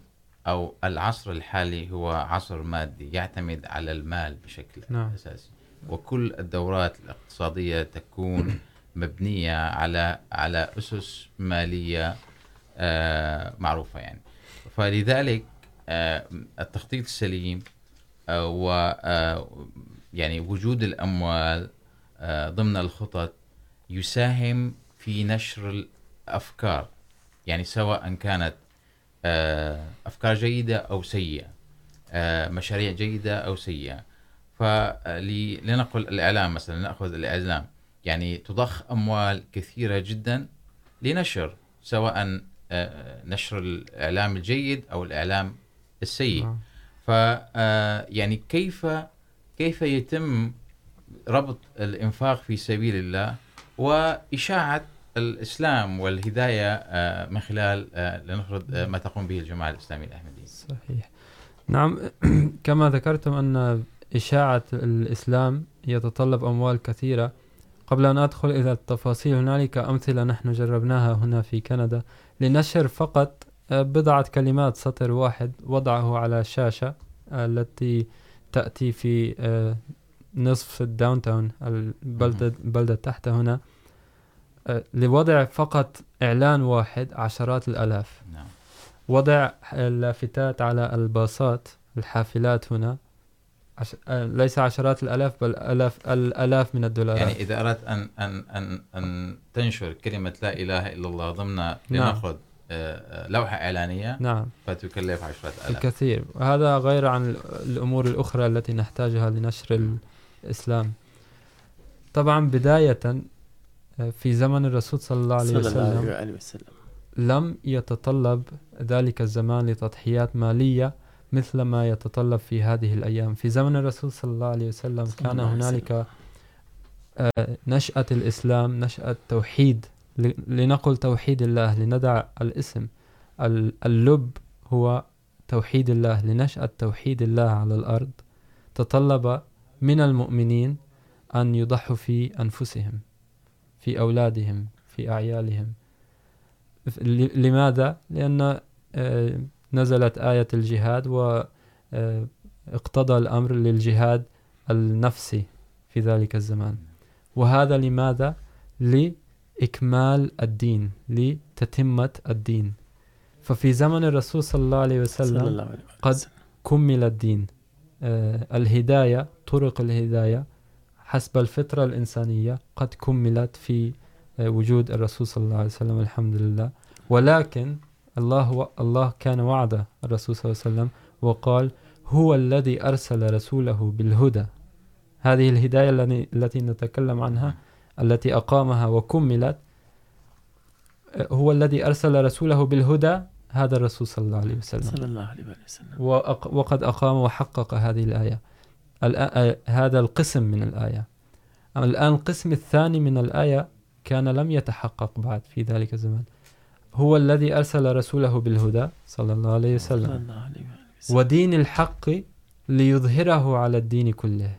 أو العصر الحالي هو عصر مادي يعتمد على المال بشكل نعم. أساسي. وكل الدورات الاقتصادية تكون مبنية على على أسس مالية معروفة يعني. فلذلك التخطيط السليم و يعني وجود الأموال ضمن الخطط يساهم في نشر الأفكار. يعني سواء كانت أفكار جيدة أو سيئة مشاريع جيدة أو سيئة. فلنقل الإعلام مثلا نأخذ الإعلام. يعني تضخ أموال كثيرة جدا لنشر سواء نشر الإعلام الجيد أو الإعلام السيء. ف يعني كيف كيف يتم ربط الإنفاق في سبيل الله وإشاعة الإسلام والهداية من خلال لنفرض ما تقوم به الجماعة الإسلامية الأحمدية. صحيح. نعم كما ذكرتم أن إشاعة الإسلام يتطلب أموال كثيرة. قبل أن أدخل إلى التفاصيل هنالك أمثلة نحن جربناها هنا في كندا. لنشر فقط بضعة كلمات سطر واحد وضعه على شاشة التي تأتي في نصف الداون تاون البلدة, البلدة تحت هنا. لوضع فقط إعلان واحد عشرات الألاف. نعم. وضع اللافتات على الباصات الحافلات هنا عش... ليس عشرات الألاف بل ألاف الألاف من الدولارات. يعني إذا أردت أن أن أن أن تنشر كلمة لا إله إلا الله ضمن لنأخذ لوحة إعلانية نعم. فتكلف عشرة ألاف الكثير. وهذا غير عن الأمور الأخرى التي نحتاجها لنشر الإسلام. طبعا بداية في زمن الرسول صلى الله عليه وسلم, عليه وسلم. لم يتطلب ذلك الزمان لتضحيات مالية مثل ما يتطلب في هذه الأيام. في زمن الرسول صلى الله عليه وسلم كان هنالك نشأة الإسلام نشأة توحيد لنقل توحيد الله لندع الاسم. اللب هو توحيد الله لنشأة توحيد الله على الأرض. تطلب من المؤمنين أن يضحوا في أنفسهم. في أولادهم في أعيالهم. لماذا؟ لأن نزلت آية الجهاد واقتضى الأمر للجهاد النفسي في ذلك الزمان. وهذا لماذا؟ لإكمال الدين لتتمة الدين. ففي زمن الرسول صلى الله عليه وسلم قد وسلم. كمل الدين. الهداية طرق الهداية حسب الفطرة الإنسانية قد كملت في وجود الرسول صلى الله عليه وسلم الحمد لله. ولكن الله الله كان وعد الرسول صلى الله عليه وسلم وقال هو الذي أرسل رسوله بالهدى. هذه الهداية التي- نتكلم عنها التي أقامها وكملت هو الذي أرسل رسوله بالهدى هذا الرسول صلى الله عليه وسلم. صلى الله عليه وسلم. وأق- وقد أقام وحقق هذه الآية. هذا القسم من الآية. الآن القسم الثاني من الآية كان لم يتحقق بعد في ذلك الزمان. هو الذي أرسل رسوله بالهدى صلى الله عليه صلى وسلم الله عليه وسلم. ودين الحق ليظهره على الدين كله.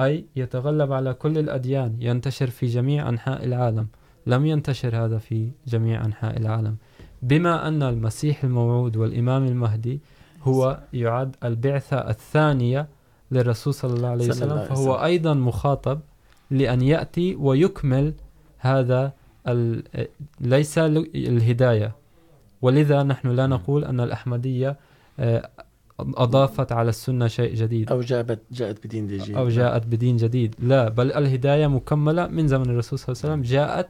أي يتغلب على كل الأديان ينتشر في جميع أنحاء العالم. لم ينتشر هذا في جميع أنحاء العالم. بما أن المسيح الموعود والإمام المهدي هو يعد البعثة الثانية للرسول صلى الله عليه وسلم الله فهو وسلم. أيضا مخاطب لأن يأتي ويكمل هذا ال- ليس الهداية. ولذا نحن لا نقول أن الأحمدية أضافت على السنة شيء جديد. أو جاءت جاءت بدين جديد. أو جاءت بدين جديد. لا بل الهداية مكملة من زمن الرسول صلى الله عليه وسلم جاءت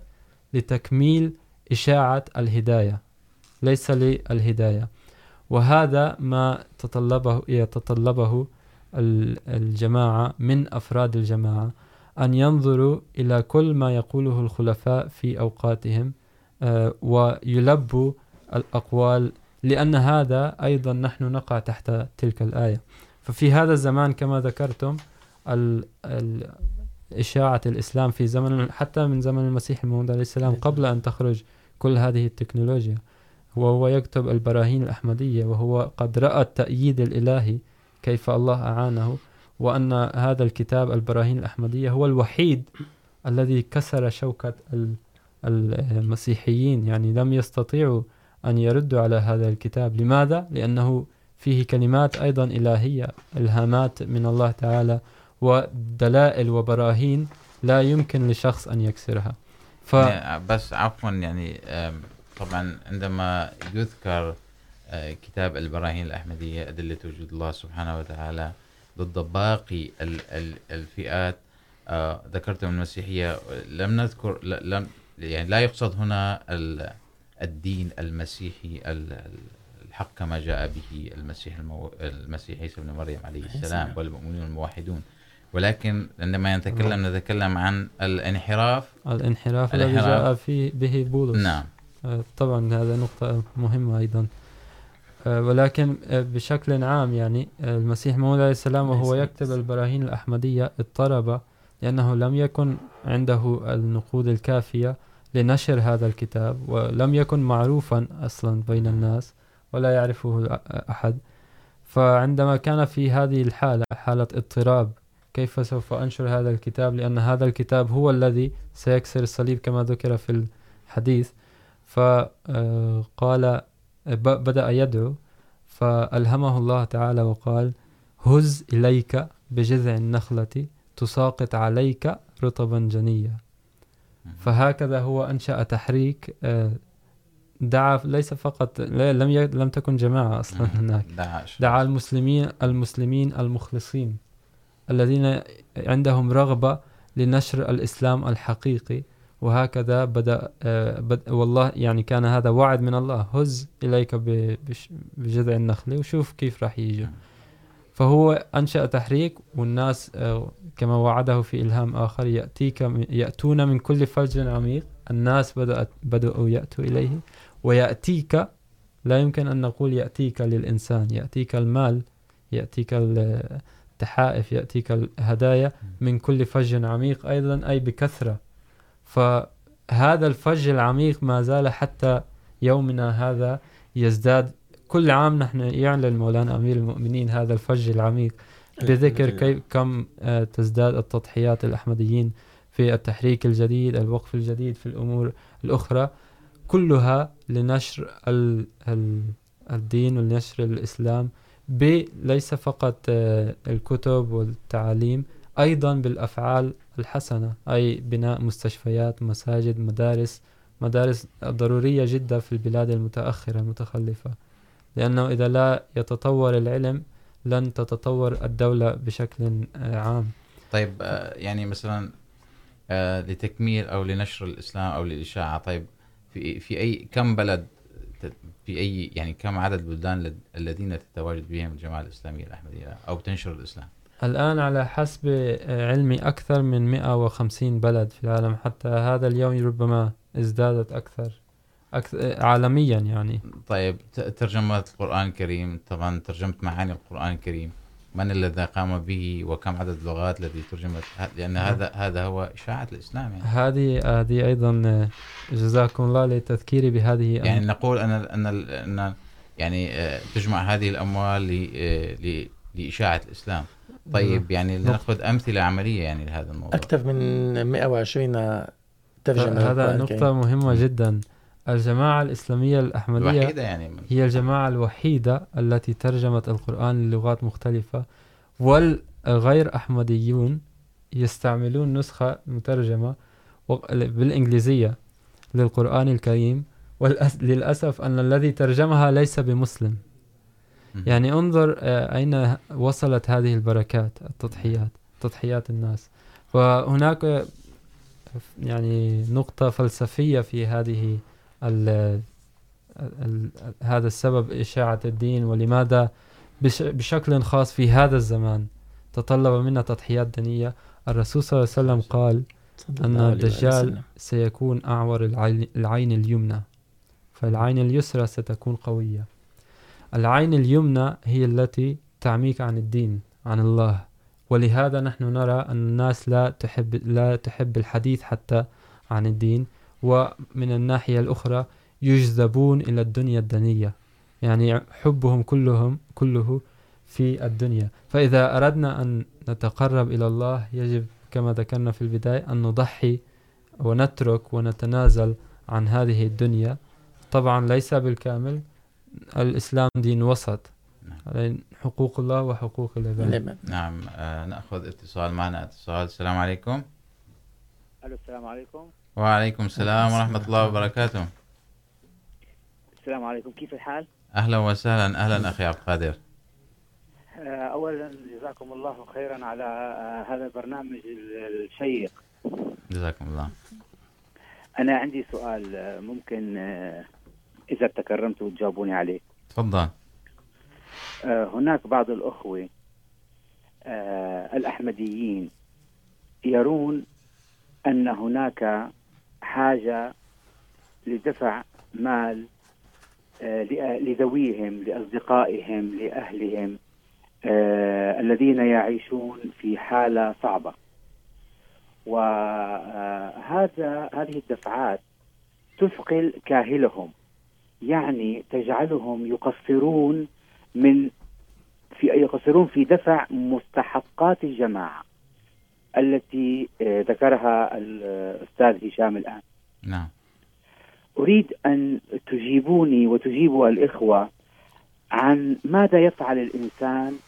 لتكميل إشاعة الهداية ليس للهداية. وهذا ما تطلبه يتطلبه الجماعة، من أفراد الجماعة، أن ينظروا إلى كل ما يقوله الخلفاء في أوقاتهم ويلبوا الأقوال، لأن هذا أيضا نحن نقع تحت تلك الآية. ففي هذا الزمان كما ذكرتم إشاعة الإسلام في زمن حتى من زمن المسيح الموعود عليه السلام قبل أن تخرج كل هذه التكنولوجيا. وهو يكتب البراهين الأحمدية، وهو قد رأى التأييد الإلهي كيف الله أعانه، وأن هذا الكتاب البراهين الأحمدية هو الوحيد الذي كسر شوكة المسيحيين، يعني لم يستطيعوا أن يردوا على هذا الكتاب لماذا؟ لأنه فيه كلمات أيضا إلهية، إلهامات من الله تعالى ودلائل وبراهين لا يمكن لشخص أن يكسرها ف... بس عفوا، يعني طبعا عندما يذكر كتاب البراهين الأحمدية أدلة وجود الله سبحانه وتعالى ضد باقي ال- ال- الفئات. آه، ذكرتم المسيحية لم نذكر لم يعني لا يقصد هنا ال- الدين المسيحي ال- ال- الحق كما جاء به المسيح المو... المسيح عيسى ابن مريم عليه السلام والمؤمنون الموحدون. ولكن عندما نتكلم نتكلم عن الانحراف. الانحراف الذي. جاء فيه به بولس. نعم. طبعا هذا نقطة مهمة أيضا. ولكن بشكل عام يعني المسيح موعود عليه السلام وهو يكتب البراهين الأحمدية اضطرب لأنه لم يكن عنده النقود الكافية لنشر هذا الكتاب ولم يكن معروفا أصلا بين الناس ولا يعرفه أحد. فعندما كان في هذه الحالة حالة اضطراب كيف سوف أنشر هذا الكتاب؟ لأن هذا الكتاب هو الذي سيكسر الصليب كما ذكر في الحديث. فقال بدأ يدعو فألهمه الله تعالى وقال هز إليك بجذع النخلة تساقط عليك رطبا جنيا فهكذا هو أنشأ تحريك دعا ليس فقط لم لم تكن جماعة أصلا هناك. دعا, المسلمين المسلمين المخلصين الذين عندهم رغبة لنشر الإسلام الحقيقي. وهكذا بدأ, بدأ والله يعني كان هذا وعد من الله هز إليك بجذع النخل وشوف كيف راح يجوا فهو أنشأ تحريك والناس كما وعده في إلهام آخر يأتيك يأتون من كل فلج عميق. الناس بدأت بدأوا يأتوا إليه ويأتيك لا يمكن أن نقول يأتيك للإنسان يأتيك المال يأتيك التحائف يأتيك الهدايا من كل فج عميق. أيضا أي بكثرة فهذا الفج العميق ما زال حتى يومنا هذا يزداد. كل عام نحن يعلن مولانا أمير المؤمنين هذا الفج العميق بذكر كيف كم تزداد التضحيات الأحمديين في التحريك الجديد الوقف الجديد في الأمور الأخرى. كلها لنشر ال ال الدين ولنشر الإسلام ليس فقط الكتب والتعاليم أيضا بالأفعال الحسنة، أي بناء مستشفيات، مساجد، مدارس مدارس ضرورية جدا في البلاد المتأخرة، المتخلفة. لأنه إذا لا يتطور العلم، لن تتطور الدولة بشكل عام. طيب يعني مثلا لتكميل أو لنشر الإسلام أو للإشاعة، طيب، في في أي، كم بلد في أي، يعني كم عدد البلدان الذين تتواجد بهم الجماعة الإسلامية الأحمدية أو تنشر الإسلام؟ الآن على حسب علمي أكثر من 150 بلد في العالم. حتى هذا اليوم ربما ازدادت أكثر, أكثر عالميا يعني. طيب ترجمة القرآن الكريم طبعا ترجمت معاني القرآن الكريم. من الذي قام به وكم عدد اللغات التي ترجمت؟ لأن هذا هذا هو إشاعة الإسلام يعني. هذه هذه أيضا جزاكم الله لتذكيري بهذه يعني نقول أن أن أن يعني تجمع هذه الأموال لإشاعة الإسلام. طيب يعني لنأخذ أمثلة عملية يعني لهذا الموضوع. أكثر من 120 ترجمة هذا نقطة مهمة جدا. الجماعة الإسلامية الأحمدية يعني هي الجماعة الوحيدة التي ترجمت القرآن للغات مختلفة والغير أحمديون يستعملون نسخة مترجمة بالإنجليزية للقرآن الكريم. وللأسف أن الذي ترجمها ليس بمسلم. يعني انظر أين وصلت هذه البركات التضحيات تضحيات الناس. وهناك يعني نقطة فلسفية في هذه ال ال هذا السبب إشاعة الدين ولماذا بشكل خاص في هذا الزمان تطلب منا تضحيات دينية الرسول صلى الله عليه وسلم قال أن الدجال سيكون أعور العين اليمنى فالعين اليسرى ستكون قوية. العين اليمنى هي التي تعميك عن الدين، عن الله. ولهذا نحن نرى أن الناس لا تحب لا تحب الحديث حتى عن الدين، ومن الناحية الأخرى يجذبون إلى الدنيا الدنية. يعني حبهم كلهم، كله في الدنيا. فإذا أردنا أن نتقرب إلى الله، يجب كما ذكرنا في البداية أن نضحي ونترك ونتنازل عن هذه الدنيا. طبعا ليس بالكامل الإسلام دين وسط. حقوق الله وحقوق العباد. نعم. نأخذ اتصال معنا اتصال. السلام عليكم. الو السلام عليكم. وعليكم السلام ورحمة الله وبركاته. السلام عليكم. كيف الحال؟ أهلا وسهلا. أهلا أخي عبد القادر. أولا جزاكم الله خيرا على هذا البرنامج الشيق. جزاكم الله. أنا عندي سؤال ممكن إذا تكرمتوا تجاوبوني عليه. تفضل. هناك بعض الأخوة الأحمديين يرون أن هناك حاجة لدفع مال لذويهم لأصدقائهم لأهلهم الذين يعيشون في حالة صعبة. وهذا هذه الدفعات تثقل كاهلهم. يعني تجعلهم يقصرون من في يقصرون في دفع مستحقات الجماعة التي ذكرها الأستاذ هشام الآن. نعم. أريد أن تجيبوني وتجيبوا الإخوة عن ماذا يفعل الإنسان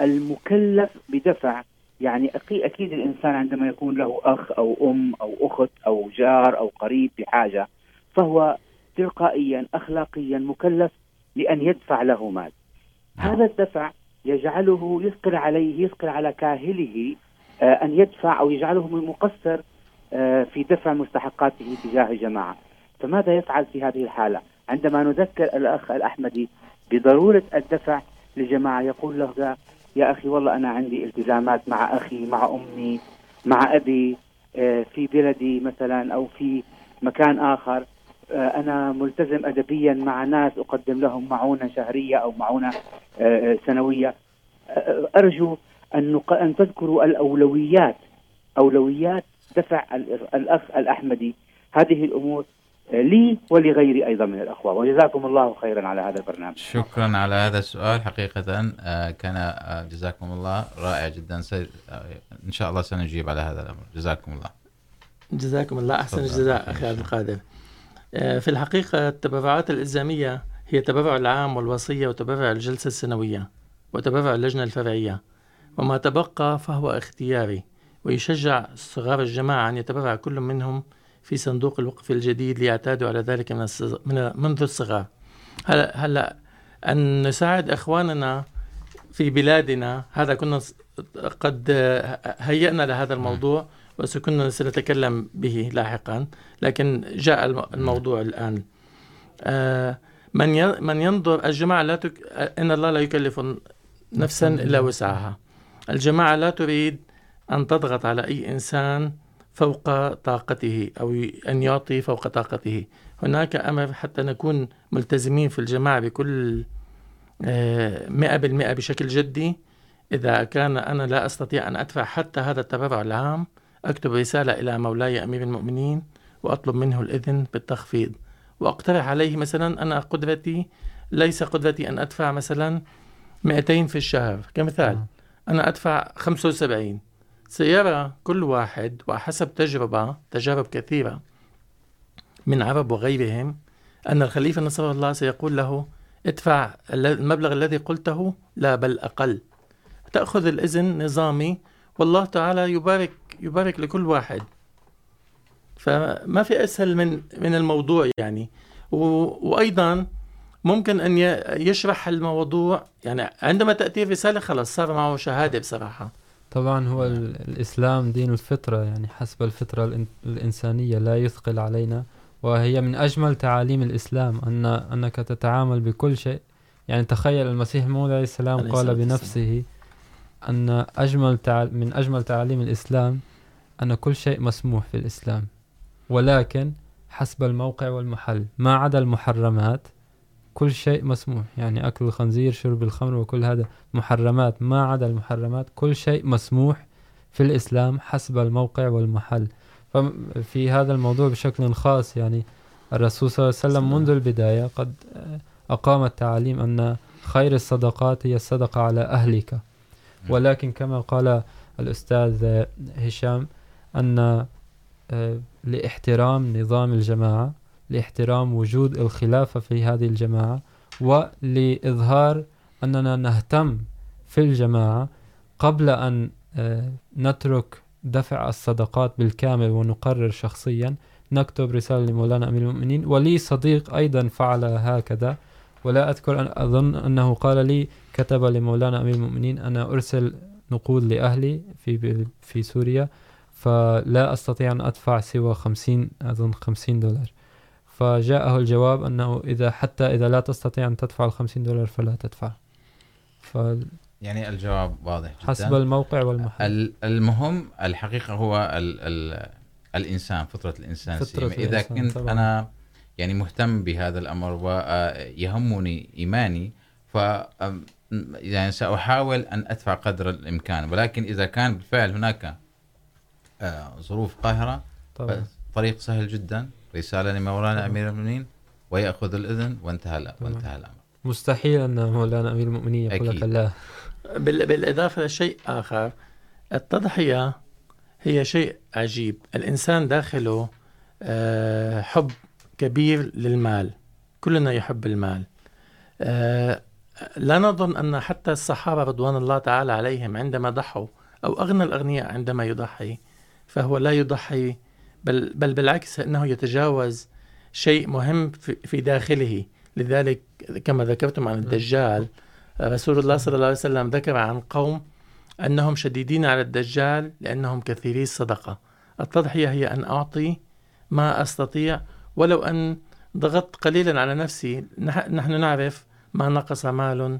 المكلف بدفع. يعني أكيد الإنسان عندما يكون له أخ أو أم أو أخت أو جار أو قريب بحاجة فهو تلقائيا أخلاقيا مكلف لأن يدفع له مال. هذا الدفع يجعله يثقل عليه يثقل على كاهله أن يدفع أو يجعله مقصر في دفع مستحقاته تجاه الجماعة. فماذا يفعل في هذه الحالة؟ عندما نذكر الأخ الأحمدي بضرورة الدفع للجماعة يقول له يا أخي والله أنا عندي التزامات مع أخي مع أمي مع أبي في بلدي مثلا أو في مكان آخر. أنا ملتزم أدبيا مع ناس أقدم لهم معونة شهرية أو معونة سنوية. أرجو أن أن تذكروا الأولويات أولويات دفع الأخ الأحمدي. هذه الأمور لي ولغيري أيضا من الأخوة. وجزاكم الله خيرا على هذا البرنامج. شكرا على هذا السؤال. حقيقة كان جزاكم الله رائع جدا. إن شاء الله سنجيب على هذا الأمر. جزاكم الله. جزاكم الله. أحسن الجزاء أخي عبد القادر. في الحقيقة التبرعات الإلزامية هي تبرع العام والوصية وتبرع الجلسة السنوية وتبرع اللجنة الفرعية. وما تبقى فهو اختياري، ويشجع صغار الجماعة أن يتبرع كل منهم في صندوق الوقف الجديد ليعتادوا على ذلك من الصغ... من منذ الصغر هلا هلا ان نساعد اخواننا في بلادنا؟ هذا كنا قد هيئنا لهذا الموضوع. وسكنا سنتكلم به لاحقا. لكن جاء الموضوع الان من من ينظر الجماعه لا تك... ان الله لا يكلف نفسا الا وسعها. الجماعه لا تريد ان تضغط على اي انسان فوق طاقته او ان يعطي فوق طاقته. هناك امر حتى نكون ملتزمين في الجماعه بكل مئة بالمئة بشكل جدي. إذا كان أنا لا أستطيع أن أدفع حتى هذا التبرع العام أكتب رسالة إلى مولاي أمير المؤمنين وأطلب منه الإذن بالتخفيض. وأقترح عليه مثلا أنا قدرتي ليس قدرتي أن أدفع مثلا 200 في الشهر. كمثال أنا أدفع 75 سيرى كل واحد وحسب تجربة تجارب كثيرة من عرب وغيرهم أن الخليفة نصر الله سيقول له ادفع المبلغ الذي قلته لا بل أقل. تأخذ الإذن نظامي والله تعالى يبارك يبارك لكل واحد. فما في أسهل من من الموضوع يعني. وأيضا ممكن أن يشرح الموضوع. يعني عندما تأتي رسالة خلاص صار معه شهادة بصراحة. طبعا هو الإسلام دين الفطرة. يعني حسب الفطرة الإنسانية لا يثقل علينا. وهي من أجمل تعاليم الإسلام أن أنك تتعامل بكل شيء. يعني تخيل المسيح موعود عليه السلام قال بنفسه أن أجمل من أجمل تعاليم الإسلام أن كل شيء مسموح في الإسلام. ولكن حسب الموقع والمحل. ما عدا المحرمات كل شيء مسموح. يعني أكل الخنزير شرب الخمر وكل هذا محرمات. ما عدا المحرمات كل شيء مسموح في الإسلام حسب الموقع والمحل. ففي هذا الموضوع بشكل خاص يعني الرسول صلى الله عليه وسلم منذ البداية قد أقام التعليم أن خير الصدقات هي الصدقة على أهلك. ولكن كما قال الأستاذ هشام أن لاحترام نظام الجماعة لاحترام وجود الخلافة في هذه الجماعة، ولإظهار أننا نهتم في الجماعة قبل أن نترك دفع الصدقات بالكامل ونقرر شخصيا. نكتب رسالة لمولانا أمير المؤمنين، ولي صديق أيضا فعل هكذا. ولا أذكر أن أظن أنه قال لي كتب لمولانا أمير المؤمنين أنا أرسل نقود لأهلي في في سوريا فلا أستطيع أن أدفع سوى خمسين أظن خمسين دولار. فجاءه الجواب أنه إذا حتى إذا لا تستطيع أن تدفع الخمسين دولار فلا تدفع. ف يعني الجواب واضح جدا. حسب الموقع والمحل. المهم الحقيقة هو ال ال الإنسان فطرة الإنسان فطرة إذا كنت طبعا. أنا يعني مهتم بهذا الأمر ويهمني إيماني ف يعني سأحاول أن أدفع قدر الإمكان. ولكن إذا كان بالفعل هناك ظروف قاهرة طبعا. طريق سهل جدا رسالة لمولانا أمير المؤمنين ويأخذ الإذن وانتهى وانتهى الأمر. مستحيل أن مولانا أمير المؤمنين يقول لك لا. بالإضافة لشيء آخر التضحية هي شيء عجيب. الإنسان داخله حب كبير للمال كلنا يحب المال. لا نظن أن حتى الصحابة رضوان الله تعالى عليهم عندما ضحوا أو أغنى الأغنياء عندما يضحي فهو لا يضحي بل, بل بالعكس أنه يتجاوز شيء مهم في داخله. لذلك كما ذكرتم عن الدجال رسول الله صلى الله عليه وسلم ذكر عن قوم أنهم شديدين على الدجال لأنهم كثيري الصدقة. التضحية هي أن أعطي ما أستطيع ولو أن ضغطت قليلا على نفسي نحن نعرف ما نقص مال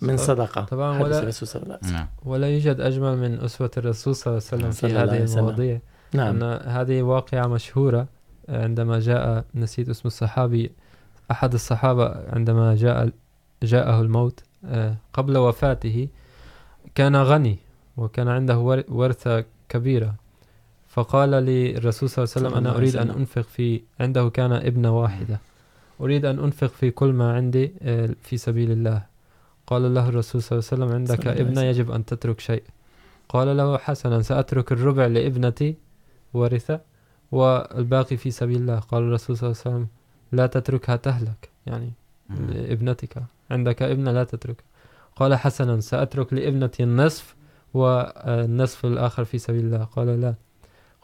من صدقة. طبعا ولا, الرسول صلى الله عليه وسلم. ولا يوجد أجمل من أسوة الرسول صلى الله عليه وسلم في هذه المواضيع. نعم. أن هذه واقعة مشهورة عندما جاء نسيت اسم الصحابي أحد الصحابة عندما جاء جاءه الموت قبل وفاته كان غني وكان عنده ورثة كبيرة. فقال للرسول صلى الله عليه وسلم أنا أريد أن أنفق في عنده كان ابنة واحدة. أريد أن أنفق في كل ما عندي في سبيل الله. قال له الرسول صلى الله عليه وسلم عندك ابنة يجب أن تترك شيء. قال له حسنا سأترك الربع لابنتي ورثة والباقي في سبيل الله. قال الرسول صلى الله عليه وسلم لا تتركها تهلك. يعني لابنتك. عندك ابنة لا تترك. قال حسنا سأترك لابنتي النصف والنصف الآخر في سبيل الله. قال لا.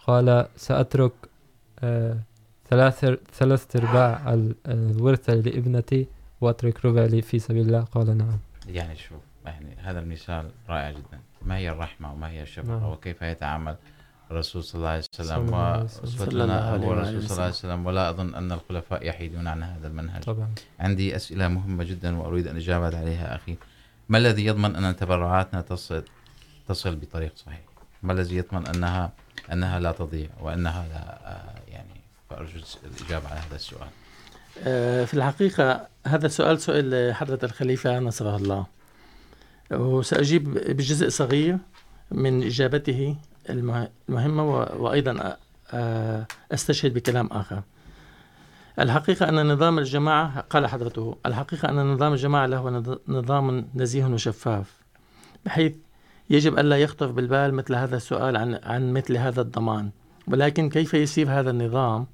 قال سأترك ثلاث ثلاث ارباع ال- الورث لابنتي واترك ربع لي في سبيل الله. قال نعم. يعني شوف يعني هذا المثال رائع جدا. ما هي الرحمة وما هي الشفقة نعم. وكيف يتعامل الرسول صلى الله عليه صلى وسلم الله عليه وسلم. صلى الله وأسوتنا عليه هو الرسول صلى الله عليه وسلم. وسلم ولا أظن أن الخلفاء يحيدون عن هذا المنهج. طبعا. عندي أسئلة مهمة جدا وأريد أن أجابت عليها أخي. ما الذي يضمن أن تبرعاتنا تصل تصل بطريق صحيح؟ ما الذي يضمن أنها أنها لا تضيع وأنها لا يعني فأرجو الإجابة على هذا السؤال. في الحقيقة هذا السؤال سئل حضرة الخليفة نصره الله. وسأجيب بجزء صغير من إجابته المهمة وأيضا أستشهد بكلام آخر. الحقيقة أن نظام الجماعة، قال حضرته، الحقيقة أن نظام الجماعة له نظام نزيه وشفاف بحيث يجب ألا يخطر بالبال مثل هذا السؤال عن عن مثل هذا الضمان. ولكن كيف يسير هذا النظام؟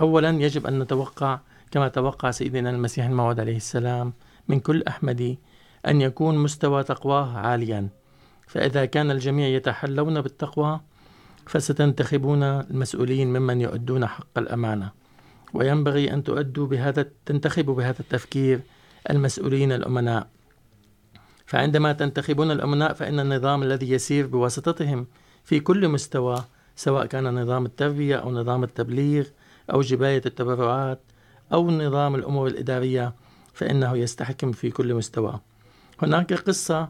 أولا يجب أن نتوقع كما توقع سيدنا المسيح الموعود عليه السلام من كل أحمدي أن يكون مستوى تقواه عاليا. فإذا كان الجميع يتحلون بالتقوى، فستنتخبون المسؤولين ممن يؤدون حق الأمانة. وينبغي أن تؤدوا بهذا تنتخبوا بهذا التفكير المسؤولين الأمناء. فعندما تنتخبون الأمناء فإن النظام الذي يسير بواسطتهم في كل مستوى سواء كان نظام التربية أو نظام التبليغ أو جباية التبرعات أو نظام الأمور الإدارية فإنه يستحكم في كل مستوى. هناك قصة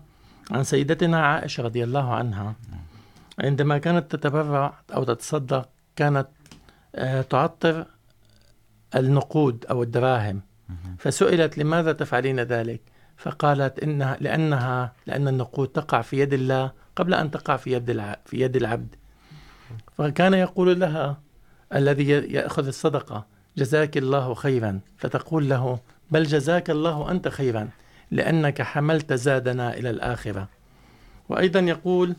عن سيدتنا عائشة رضي الله عنها. عندما كانت تتبرع أو تتصدق كانت تعطر النقود أو الدراهم. فسئلت لماذا تفعلين ذلك؟ فقالت إنها لأنها لأن النقود تقع في يد الله قبل أن تقع في يد في يد العبد. فكان يقول لها، الذي يأخذ الصدقة، جزاك الله خيرا. فتقول له، بل جزاك الله أنت خيرا، لأنك حملت زادنا إلى الآخرة. وأيضا يقول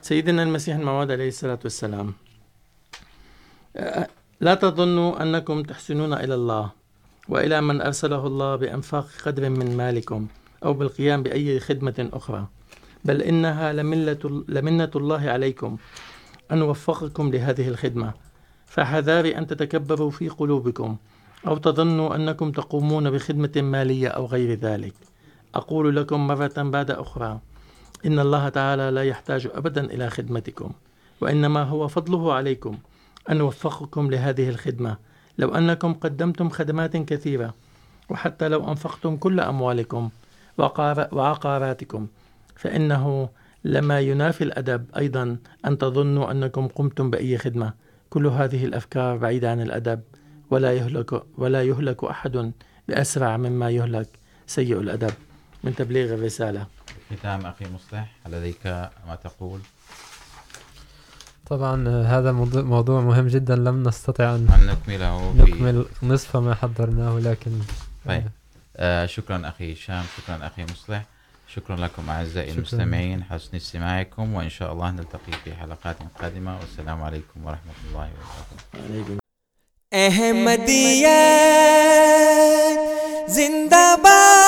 سيدنا المسيح الموعود عليه الصلاة والسلام لا تظنوا أنكم تحسنون إلى الله. وإلى من أرسله الله بأنفاق قدر من مالكم أو بالقيام بأي خدمة أخرى. بل إنها لملة لمنة الله عليكم أن وفقكم لهذه الخدمة. فحذار أن تتكبروا في قلوبكم أو تظنوا أنكم تقومون بخدمة مالية أو غير ذلك. أقول لكم مرة بعد أخرى، إن الله تعالى لا يحتاج أبدا إلى خدمتكم، وإنما هو فضله عليكم أن وفقكم لهذه الخدمة. لو أنكم قدمتم خدمات كثيرة، وحتى لو أنفقتم كل أموالكم وعقاراتكم، فإنه لما ينافي الأدب أيضا أن تظنوا أنكم قمتم بأي خدمة. كل هذه الأفكار بعيدة عن الأدب، ولا يهلك ولا يهلك أحد بأسرع مما يهلك سيء الأدب. من تبليغ الرسالة. ختام أخي مصلح لديك ما تقول. طبعا هذا موضوع- موضوع مهم جدا لم نستطع أن أن نكمله في نكمل نصف ما حضرناه لكن طيب. آه شكرا أخي هشام شكرا أخي مصلح شكرا لكم أعزائي شكراً. المستمعين حسن استماعكم وإن شاء الله نلتقي في حلقات قادمة والسلام عليكم ورحمة الله وبركاته احمدیت زندہ باد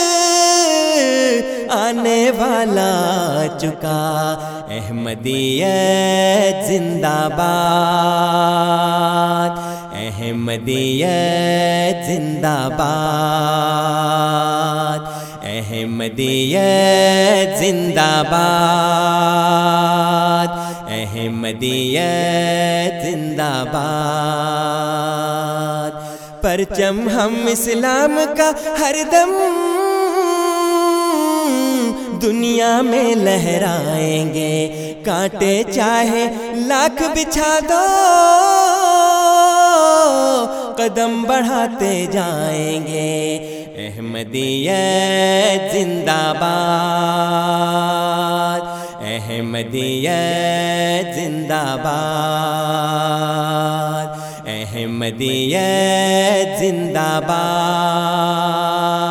آنے والا چکا۔ احمدیت زندہ باد۔ احمدیت زندہ باد۔ احمدیت زندہ باد۔ احمدیت زندہ باد۔ پرچم ہم اسلام کا ہر دم دنیا میں لہرائیں گے۔ کانٹے چاہے لاکھ بچھا دو۔ قدم بڑھاتے جائیں گے۔ احمدیت زندہ باد۔ احمدیت زندہ باد۔ احمدیت زندہ باد۔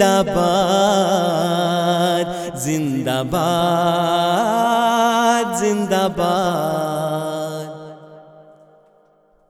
زندہ باد زندہ باد زندہ باد۔